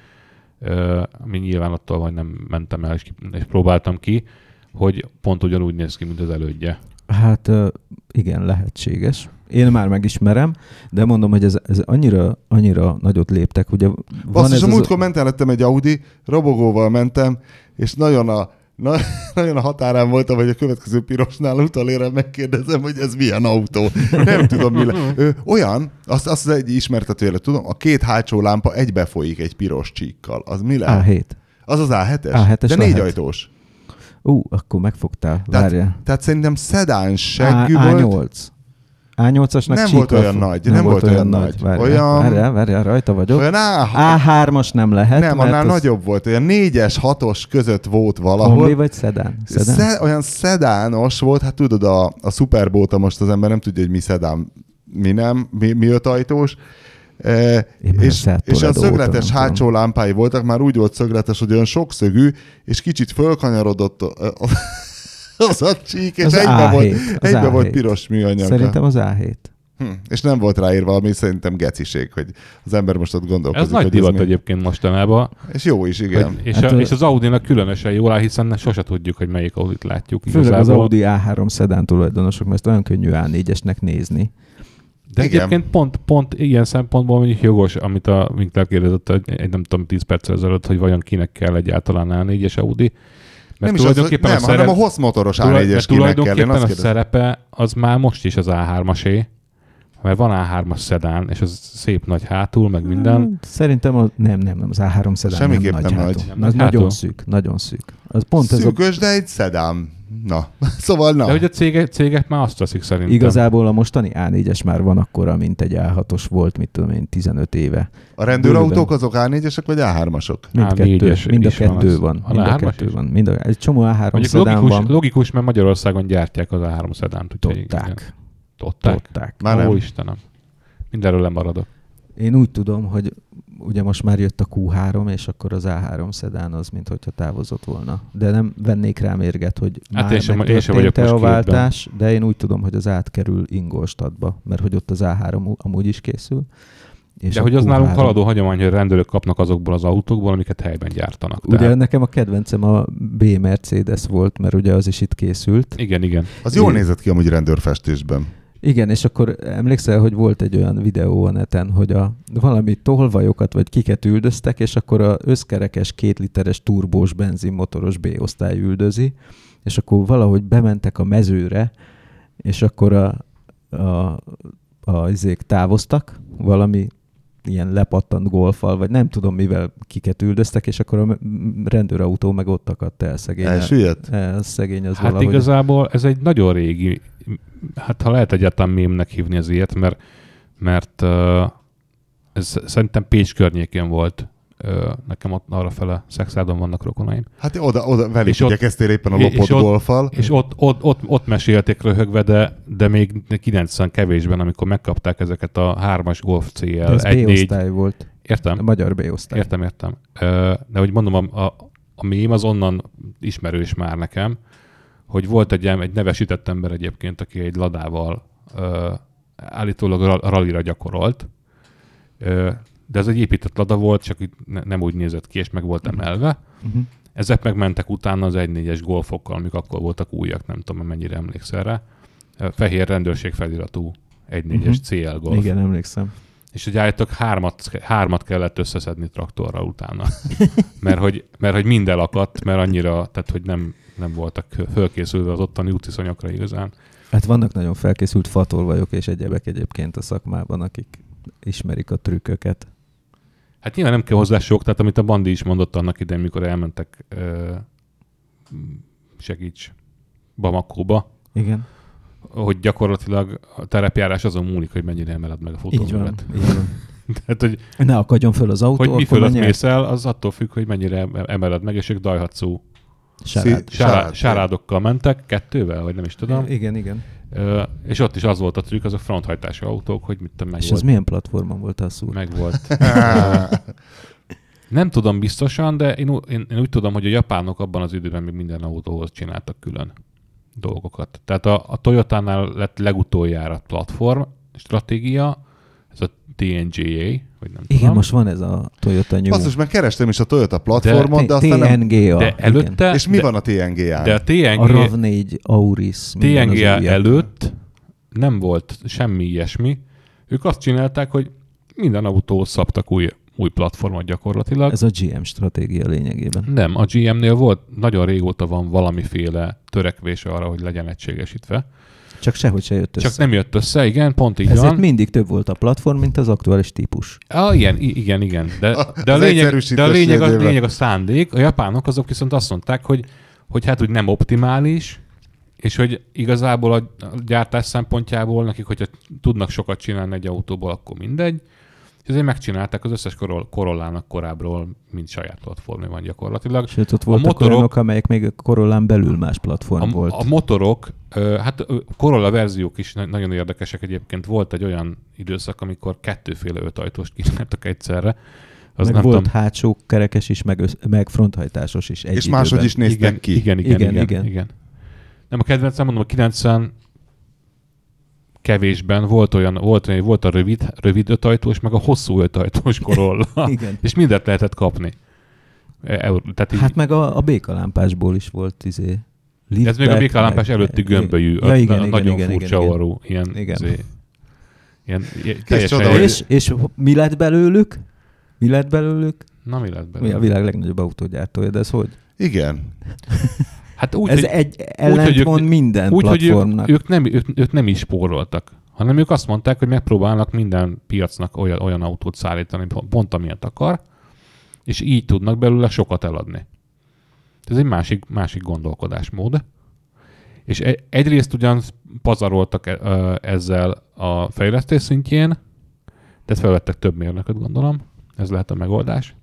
ami nyilván attól, hogy nem mentem el és, ki- és próbáltam ki, hogy pont ugyanúgy néz ki, mint az elődje. Hát igen, lehetséges. Én már megismerem, de mondom, hogy ez, ez annyira, annyira nagyot léptek. Ugye van Basszus, ez a az múltkor mentem, lettem egy Audi, robogóval mentem, és nagyon a, na, nagyon a határán voltam, hogy a következő pirosnál utolérem megkérdezem, hogy ez milyen autó. Nem tudom, mi le. Ö, olyan, azt, azt az egy ismertetőjele tudom, a két hátsó lámpa egybe folyik egy piros csíkkal. Az mi lehet? A7. Az az A7-es? A7-es De négy ajtós. Ú, akkor megfogtál. Tehát, Várjál. tehát szerintem szedán seggű volt. A8. A8-asnak Nem volt olyan nagy, nem volt olyan nagy. Várjál, Olyan- várjál, várjál, rajta vagyok. Olyan A, A3-as nem lehet, nem, annál az nagyobb volt. Olyan négyes, hatos között volt valahol. Kombi vagy szedán? Szedán? Sze- olyan szedános volt, hát tudod, a, a Superbóta most az ember nem tudja, hogy mi szedán, mi nem, mi, mi ötajtós. E, Én és, és a szögletes óta nem hátsó lámpái voltak, már úgy volt szögletes, hogy olyan sokszögű, és kicsit fölkanyarodott az a csík, és Az egybe, A7, volt, az egybe volt A7. piros műanyag. Szerintem az A7. Hm. És nem volt ráírva, ami szerintem geciség, hogy az ember most ott gondolkozik. Ez nagy hogy divat mi... egyébként mostanában. És jó is, igen. Hogy, és, Hát, a, és az Audi-nak különösen jól áll, hiszen sose tudjuk, hogy melyik Audit látjuk Főleg az igazából. Audi A3 szedán tulajdonosok, mert ezt olyan könnyű A4-esnek nézni. De Igen. egyébként pont, pont ilyen szempontból mondjuk jogos, amit a Winkler kérdezett egy, egy nem tudom, 10 perccel ezelőtt, hogy vajon kinek kell egyáltalán A4-es Audi. Nem Mert is az, tulajdonképpen nem, a szerep, hanem a hossz motoros tulaj- A4-es mert kell. Tulajdonképpen azt a kérdezem. szerepe az már most is az A3-asé, mert van A3-as szedán, és az szép nagy hátul, meg minden. Hát, Szerintem a, nem, nem, nem, az A3 szedán Semmiképp nem, nem nagy. nagy. hátul. Nem Az nagy nagyon hátul. szűk, nagyon szűk. Az pont ez a, Szűkös, de egy szedám. Na, szóval na. De hogy a cégek, cégek már azt teszik szerintem. igazából a mostani A4-es már van akkora, mint egy A6-os volt, mit tudom én, 15 éve. A rendőrautók azok A4-esek vagy A3-asok? Mindkettő, A4-es mind a van kettő van. A Mind a A3-as kettő is? van. Mind a, egy csomó A3 Mondjuk szedán logikus, van. logikus, mert Magyarországon gyártják az A3 szedánt. Tották. Tották. Tották. Már nem. Ó, Istenem. Mindenről lemaradok. Én úgy tudom, hogy ugye most már jött a Q3, és akkor az A3 szedán az, mint hogyha távozott volna. De nem vennék rá mérget, hogy Hát már én sem- én sem vagyok most a képben. váltás, de én úgy tudom, hogy az átkerül Ingolstadtba, mert hogy ott az A3 u- amúgy is készül. És De hogy az Q3 nálunk haladó hagyomány, hogy a rendőrök kapnak azokból az autókból, amiket helyben gyártanak. Ugye Tehát- nekem a kedvencem a B Mercedes volt, mert ugye az is itt készült. Igen, igen. Az jól nézett ki amúgy rendőrfestésben. Igen, és akkor emlékszel, hogy volt egy olyan videó a neten, hogy a valami tolvajokat vagy kiket üldöztek, és akkor a összkerekes két literes turbós benzinmotoros B-osztály üldözi, és akkor valahogy bementek a mezőre, és akkor a, a, a izék távoztak, valami ilyen lepattant golfal, vagy nem tudom mivel kiket üldöztek, és akkor a rendőrautó meg ott akadt el szegény. Elsüllyedt? El, szegény az Hát valahogy. igazából ez egy nagyon régi, hát ha lehet egyáltalán mémnek hívni az ilyet, mert, mert uh, ez szerintem Pécs környékén volt. Uh, nekem ott arra fele Szexádon vannak rokonaim. Hát oda, oda velük És ott- igyekeztél éppen a és lopott ott- golfal. És ott, ott, ott, ott mesélték röhögve, de, de még 90 kevésben, amikor megkapták ezeket a 3-as Golf CL De az 1 4 B-osztály volt. Értem? A magyar B-osztály. Értem, értem. De hogy mondom, a, a, a mém az onnan ismerős már nekem, hogy volt egy, egy nevesített ember egyébként, aki egy ladával ö, állítólag ra- rallira gyakorolt, ö, de ez egy épített lada volt, csak nem úgy nézett ki, és meg volt emelve. Uh-huh. Ezek megmentek utána az 1.4-es golfokkal, amik akkor voltak újak, nem tudom, mennyire emlékszel rá. Fehér rendőrség feliratú 1.4-es Mhm. CL golf. Igen, emlékszem. És hogy állítólag hármat, hármat kellett összeszedni traktorral utána. mert, hogy, mert hogy mind elakadt, mert annyira, tehát hogy nem, nem voltak fölkészülve az ottani útviszonyokra igazán. Hát vannak nagyon felkészült fatolvajok és egyebek egyébként a szakmában, akik ismerik a trükköket. Hát nyilván nem kell hozzá sok, tehát amit a Bandi is mondott annak idején, mikor elmentek ö, segíts Bamakóba, Igen, hogy gyakorlatilag a terepjárás azon múlik, hogy mennyire emeled meg a van. Tehát, hogy, Ne akadjon föl az autó, hogy mi fölött mész el, az attól függ, hogy mennyire emeled meg, és ők Daihatsu Sárád. Szí- sárá, Sárád, sárádokkal mentek, kettővel, vagy nem is tudom. Igen, igen. Ö, és ott is az volt a trükk, azok fronthajtású autók, hogy mit tudom, meg És volt. ez milyen platformon volt a szúr? Meg volt. Nem tudom biztosan, de én, én, én úgy tudom, hogy a japánok abban az időben még minden autóhoz csináltak külön dolgokat. Tehát a, a Toyotánál lett legutoljára platform stratégia, a TNGA, vagy nem Igen, tudom. most van ez a Toyota New. Basszus, meg kerestem is a Toyota platformon, de, T- aztán. TNGA. de igen. előtte, És mi de, van a TNG-án? de a A TNGA, RAV4 Auris. TNGA előtt nem volt semmi ilyesmi. Ők azt csinálták, hogy minden autóhoz szabtak új, új platformot gyakorlatilag. Ez a GM stratégia lényegében. Nem, a GM-nél volt, nagyon régóta van valamiféle törekvése arra, hogy legyen egységesítve. Csak sehogy se jött össze. Csak nem jött össze, igen, pont így Ezért van. mindig több volt a platform, mint az aktuális típus. Ah, igen, igen, igen. De, A- de, a, az lényeg, de a, lényeg, a, lényeg a szándék. A japánok azok viszont azt mondták, hogy, hogy hát úgy nem optimális, és hogy igazából a a gyártás szempontjából nekik, hogyha tudnak sokat csinálni egy autóból, akkor mindegy. És ezért megcsinálták az összes Coroll- Corollának korábbról, mint saját platformja van gyakorlatilag. Sőt, ott voltak motorok- olyanok, amelyek még a Corollán belül más platform A, volt. a motorok, hát ö, Corolla verziók is na- nagyon érdekesek egyébként. Volt egy olyan időszak, amikor kettőféle ötajtóst kínáltak egyszerre. Az meg nem volt tudom, hátsó kerekes is, meg, össz, meg fronthajtásos is egy És máshogy is néztek igen, ki. Igen, igen, igen, Igen, igen, igen. igen. Nem, a kedvencem mondom, a 90 kevésben volt olyan, volt, olyan, volt a rövid, rövid ötajtós, meg a hosszú ötajtós Corolla. Igen. És mindent lehetett kapni. E- eur- Tehát így, Hát meg a, a békalámpásból is volt izé. ez még a békalámpás előtti gömbölyű, Ja, igen, igen, nagyon igen, furcsa igen, igen. orrú, ilyen, Igen. izé, ilyen, ilyen teljesen csoda, És, és mi lett belőlük? Mi lett belőlük? Na mi lett Mi belőle? a világ legnagyobb autógyártója, de ez hogy? Igen. Hát úgy, ez hogy, egy ellentmond ők- minden úgy, hogy ők, platformnak. ők, nem, ők, ők nem is spóroltak, hanem ők azt mondták, hogy megpróbálnak minden piacnak olyan, olyan autót szállítani, pont amilyet akar, és így tudnak belőle sokat eladni. Ez egy másik, másik gondolkodásmód. És e- egyrészt ugyan pazaroltak e- ezzel a fejlesztés szintjén, tehát felvettek több mérnököt, gondolom, ez lehet a megoldás,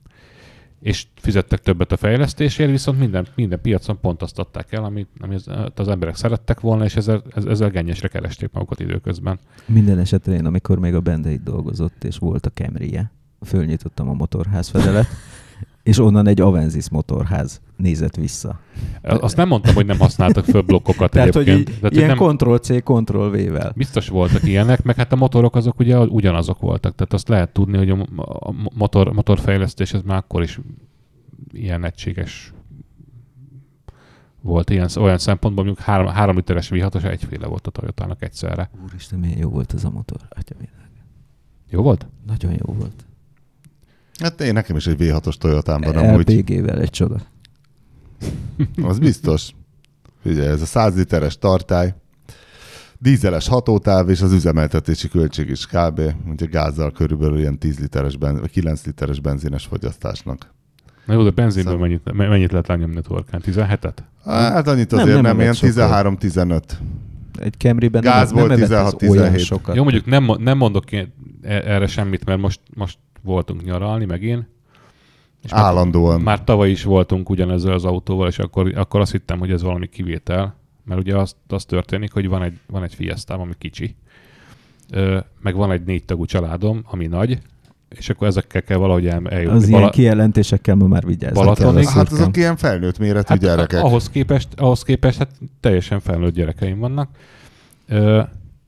és fizettek többet a fejlesztésért, viszont minden, minden piacon pont azt adták el, amit, amit az, emberek szerettek volna, és ezzel, ezzel gennyesre keresték magukat időközben. Minden esetre én, amikor még a Bendeit dolgozott, és volt a Camry-je, fölnyitottam a motorház fedelet, és onnan egy Avensis motorház nézett vissza. Azt nem mondtam, hogy nem használtak föl blokkokat Tehát, hogy egyébként. így, Tehát, hogy ilyen nem, Ctrl-C, Ctrl-V-vel. Biztos voltak ilyenek, meg hát a motorok azok ugye ugyanazok voltak. Tehát azt lehet tudni, hogy a motor, motorfejlesztés ez már akkor is ilyen egységes volt ilyen, olyan szempontból, mondjuk három, három literes V6-os egyféle volt a Toyotának egyszerre. Úristen, milyen jó volt ez a motor. Atya világ. Jó volt? Nagyon jó volt. Hát én nekem is egy V6-os Toyotában amúgy. LPG-vel egy csoda. Az biztos. Ugye ez a 100 literes tartály, dízeles hatótáv és az üzemeltetési költség is kb. Ugye gázzal körülbelül ilyen 10 literes, ben, vagy 9 literes benzines fogyasztásnak. Na jó, de benzinből mennyit, mennyit lehet lenyomni a torkán? 17-et? Hát annyit Nem, azért nem nem, evett ilyen sokat. 13-15. Egy Camry-ben Gázból nem, nem evett 16-17. ez olyan sokat. Jó, mondjuk nem, nem mondok én e- erre semmit, mert most, most voltunk nyaralni, meg én. És már- Állandóan. Már tavaly is voltunk ugyanezzel az autóval, és akkor, akkor azt hittem, hogy ez valami kivétel, mert ugye az, az történik, hogy van egy, van egy fiesztám, ami kicsi, ö, meg van egy négy tagú családom, ami nagy, és akkor ezekkel kell valahogy el, eljutni. Az ilyen Bala- kijelentésekkel ma már vigyázni Balatonig? Hát azok ilyen felnőtt méretű hát, gyerekek. Ahhoz képest, ahhoz képest hát teljesen felnőtt gyerekeim vannak. Ö,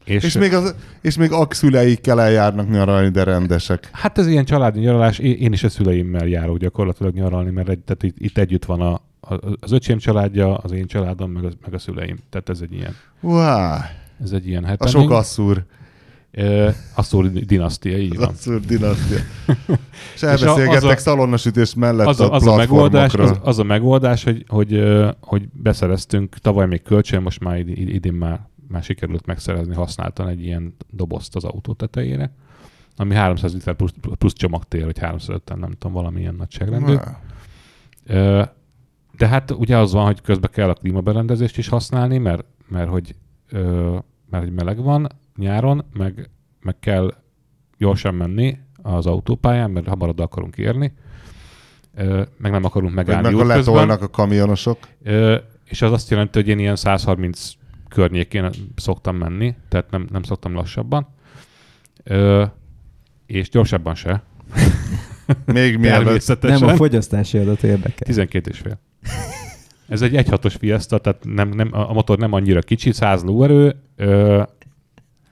és, És még, az, és még akszüleikkel eljárnak nyaralni, de rendesek. Hát ez ilyen családi nyaralás, én is a szüleimmel járok gyakorlatilag nyaralni, mert egy, tehát itt, itt együtt van a, a, az öcsém családja, az én családom, meg a, meg a szüleim. Tehát ez egy ilyen, Wow, ez egy ilyen a happening. sok asszúr. Ö, Asszúr dinasztia, így Az van. asszúr dinasztia. És a- elbeszélgettek az a- szalonnasütés mellett Az a, a, az, a megoldás, az, az a megoldás, hogy, hogy, hogy beszereztünk tavaly még kölcsön, most már id- id- idén már, már sikerült megszerezni használtan egy ilyen dobozt az autó tetejére, ami 300 liter plusz, plusz csomagtér, vagy 350, nem tudom, valamilyen nagyságrendű. Ö, De hát ugye az van, hogy közben kell a klímaberendezést is használni, mert, mert, hogy, mert hogy meleg van nyáron, meg, meg kell gyorsan menni az autópályán, mert hamarabb akarunk érni, meg nem akarunk Meg, megállni meg a útközben. letolnak a kamionosok. És az azt jelenti, hogy én ilyen 130 környékén szoktam menni, tehát nem, nem szoktam lassabban. Ö, És gyorsabban se. Még mielőtt. Nem, a fogyasztási adat érdekel. 12 és fél. Ez egy 1.6-os Fiesta, tehát nem, nem, a motor nem annyira kicsi, 100 lóerő, ö,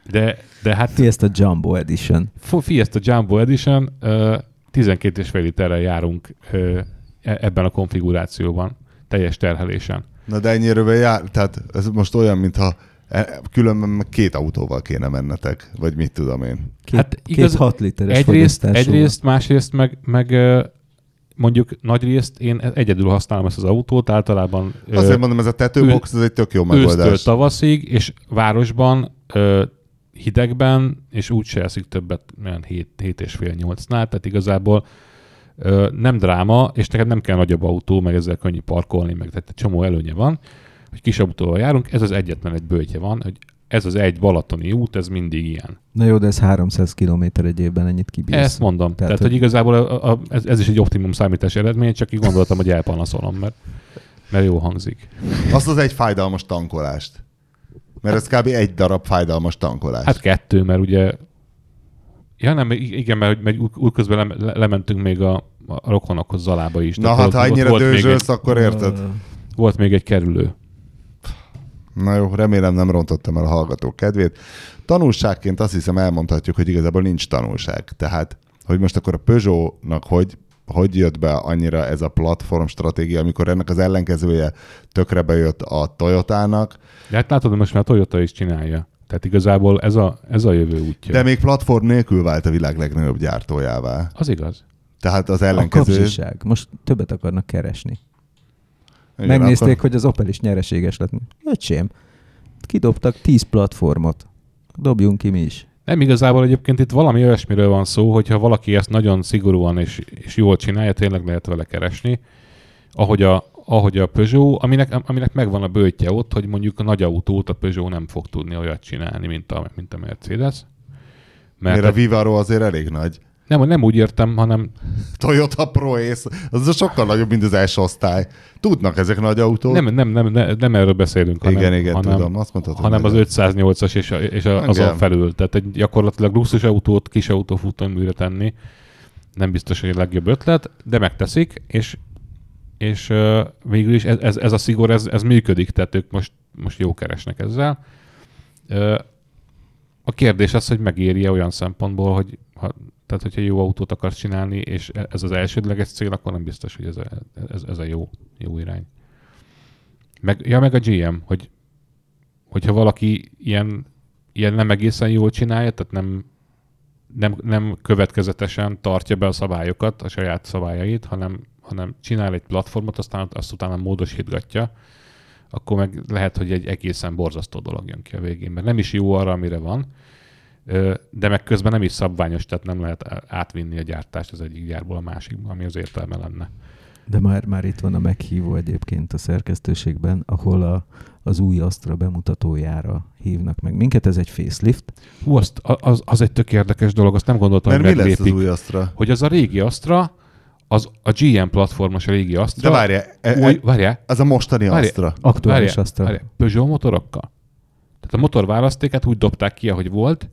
de, de hát Fiesta Jumbo Edition. Fiesta Jumbo Edition ö, 12 és fél literrel járunk ö, e- ebben a konfigurációban, teljes terhelésen. Na de ennyire jár, tehát ez most olyan, mintha e- különben meg két autóval kéne mennetek, vagy mit tudom én. Két, Hát igaz- két 6 literes Egyrészt, egyrészt, másrészt meg, meg ö, mondjuk nagy részt én egyedül használom ezt az autót, általában ö, Azért mondom, ez a tetőbox, ez egy tök jó ősztől megoldás. tavaszig, és városban ö, hidegben, és úgy se eszik többet, olyan 7, 7 és fél 8-nál, tehát igazából ö, nem dráma, és neked nem kell nagyobb autó, meg ezzel könnyű parkolni, meg tehát csomó előnye van, hogy kis autóval járunk, ez az egyetlen egy bőtje van, hogy ez az egy balatoni út, ez mindig ilyen. Na jó, de ez 300 km egy évben ennyit kibírsz. Ezt mondom. Tehát, Tehát hogy, hogy igazából a, a, ez, ez, is egy optimum számítás eredmény, csak így gondoltam, hogy elpanaszolom, mert, mert jó hangzik. Azt az egy fájdalmas tankolást. Mert ez kb. egy darab fájdalmas tankolás. Hát kettő, mert ugye Ja nem, igen, mert, mert úgy, úgy közben le, le- lementünk még a, a rokonokhoz Zalába is. Na hát, ha egy, dőzsölsz, akkor érted. Volt még egy kerülő. Na jó, remélem nem rontottam el a hallgató kedvét. Tanulságként azt hiszem elmondhatjuk, hogy igazából nincs tanulság. Tehát, hogy most akkor a Peugeot-nak hogy, hogy jött be annyira ez a platform stratégia, amikor ennek az ellenkezője tökre bejött a Toyotának, De hát látod, most már a Toyota is csinálja. Tehát igazából ez a, ez a jövő útja. de még platform nélkül vált a világ legnagyobb gyártójává. Az igaz. Tehát az A ellenkező... kapzsiság. Most többet akarnak keresni. Igen, Megnézték, akkor- hogy az Opel is nyereséges lett. Öcsém, kidobtak 10 platformot. Dobjunk ki mi is. Nem igazából egyébként itt valami olyasmiről van szó, hogyha valaki ezt nagyon szigorúan és, és jól csinálja, tényleg lehet vele keresni, ahogy a, ahogy a Peugeot, aminek, aminek megvan a bőtje ott, hogy mondjuk a nagy autót a Peugeot nem fog tudni olyat csinálni, mint a, mint a Mercedes. Mert Mert a Vivaro azért elég nagy. nem, nem úgy értem, hanem Toyota Pro Ace, az sokkal nagyobb, mint az S osztály. Tudnak ezek nagy autók? nem, nem, nem, nem, nem erről beszélünk, hanem, igen, igen, hanem, tudom. Azt mondhatod. hanem az hogy 508-as és, a, és a, azon Igen. felül. Tehát egy gyakorlatilag luxus autót kis futóműre tenni nem biztos, hogy a legjobb ötlet, de megteszik, és, és uh, végül is ez, ez, ez a szigor, ez, ez működik, tehát ők most, most jó keresnek ezzel. Uh, a kérdés az, hogy megéri olyan szempontból, hogy ha, tehát, hogyha jó autót akarsz csinálni, és ez az elsődleges cél, akkor nem biztos, hogy ez a, ez, ez a jó, jó irány. Meg, ja, meg a GM, hogy hogyha valaki ilyen, ilyen nem egészen jól csinálja, tehát nem, nem, nem következetesen tartja be a szabályokat, a saját szabályait, hanem, hanem csinál egy platformot, aztán azt utána módosítgatja, akkor meg lehet, hogy egy egészen borzasztó dolog jön ki a végén, mert nem is jó arra, amire van, de meg közben nem is szabványos, tehát nem lehet átvinni a gyártást az egyik gyárból a másikba, ami az értelme lenne. De már, már itt van a meghívó egyébként a szerkesztőségben, ahol a, az új Astra bemutatójára hívnak meg minket. Ez egy facelift. Hú, azt, az, az egy tök érdekes dolog, azt nem gondoltam, Mert hogy mi lesz az új Astra? Hogy az a régi Astra, az a GM platformos régi Astra. De várjál, e, Új, e, várjál, ez a mostani Várj. Astra. Aktuális Várjál, Astra. várjál, Peugeot motorokkal. Tehát a motorválasztéket úgy dobták ki, ahogy volt,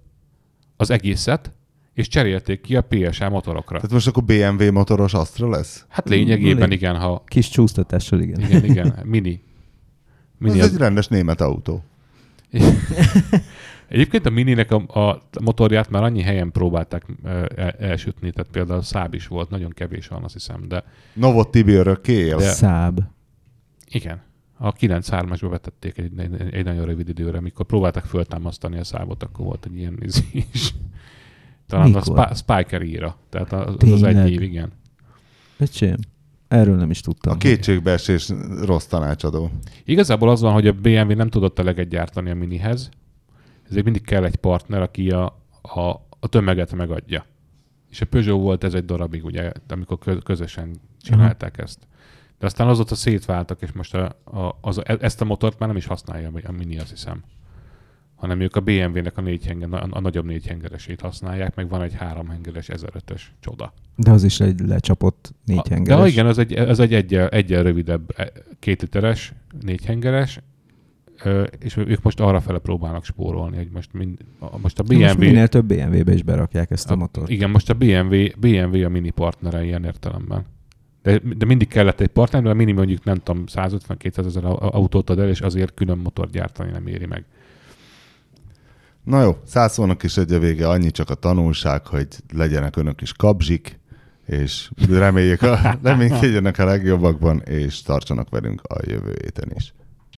az egészet, és cserélték ki a PSA motorokra. Tehát most akkor BMW motoros Astra lesz? Hát lényegében Lé- igen, ha... Kis csúsztatással, igen. Igen, igen, mini. Mini Mini ez az, egy rendes német autó. Egyébként a Mininek a, a motorját már annyi helyen próbálták el, elsütni, tehát például a Száb is volt, nagyon kevés van, azt hiszem, de Novot Tibi örökké él. De- Száb. igen. A 9-3-asba vetették egy, egy, egy, nagyon rövid időre, amikor próbálták föltámasztani a szábot, akkor volt egy ilyen izé is. Talán Mikor? a Sp- Spiker íra. Tehát az, az Tényleg? egy év, igen. Öcsém, erről nem is tudtam. A kétségbeesés rossz tanácsadó. Igazából az van, hogy a BMW nem tudott eleget gyártani a Minihez, ezért mindig kell egy partner, aki a, a, a tömeget megadja. És a Peugeot volt ez egy darabig, ugye, amikor kö- közösen csinálták ezt. De aztán azóta szétváltak, és most a, a, az, ezt a motort már nem is használja a Mini, azt hiszem. Hanem ők a BMW-nek a, négy henger, a, a nagyobb négyhengeresét használják, meg van egy háromhengeres 1005-ös csoda. De az is egy lecsapott négy A-. De igen, ez egy, ez egy egyel, egyel rövidebb e, két literes, négyhengeres, és ők most arra fele próbálnak spórolni, hogy most, mind, a- most a Most BMW... minél több BMW-be is berakják ezt a, motort. Igen, most a BMW, BMW a mini partnere ilyen értelemben. De, de mindig kellett egy partner, de a mini mondjuk nem tudom, 150-200 ezer au- autót ad el, és azért külön motor gyártani nem éri meg. Na jó, száz szónak is egy a vége, annyi csak a tanulság, hogy legyenek önök is kabzsik, és reméljük, a, reménykedjenek a legjobbakban, és tartsanak velünk a jövő héten is.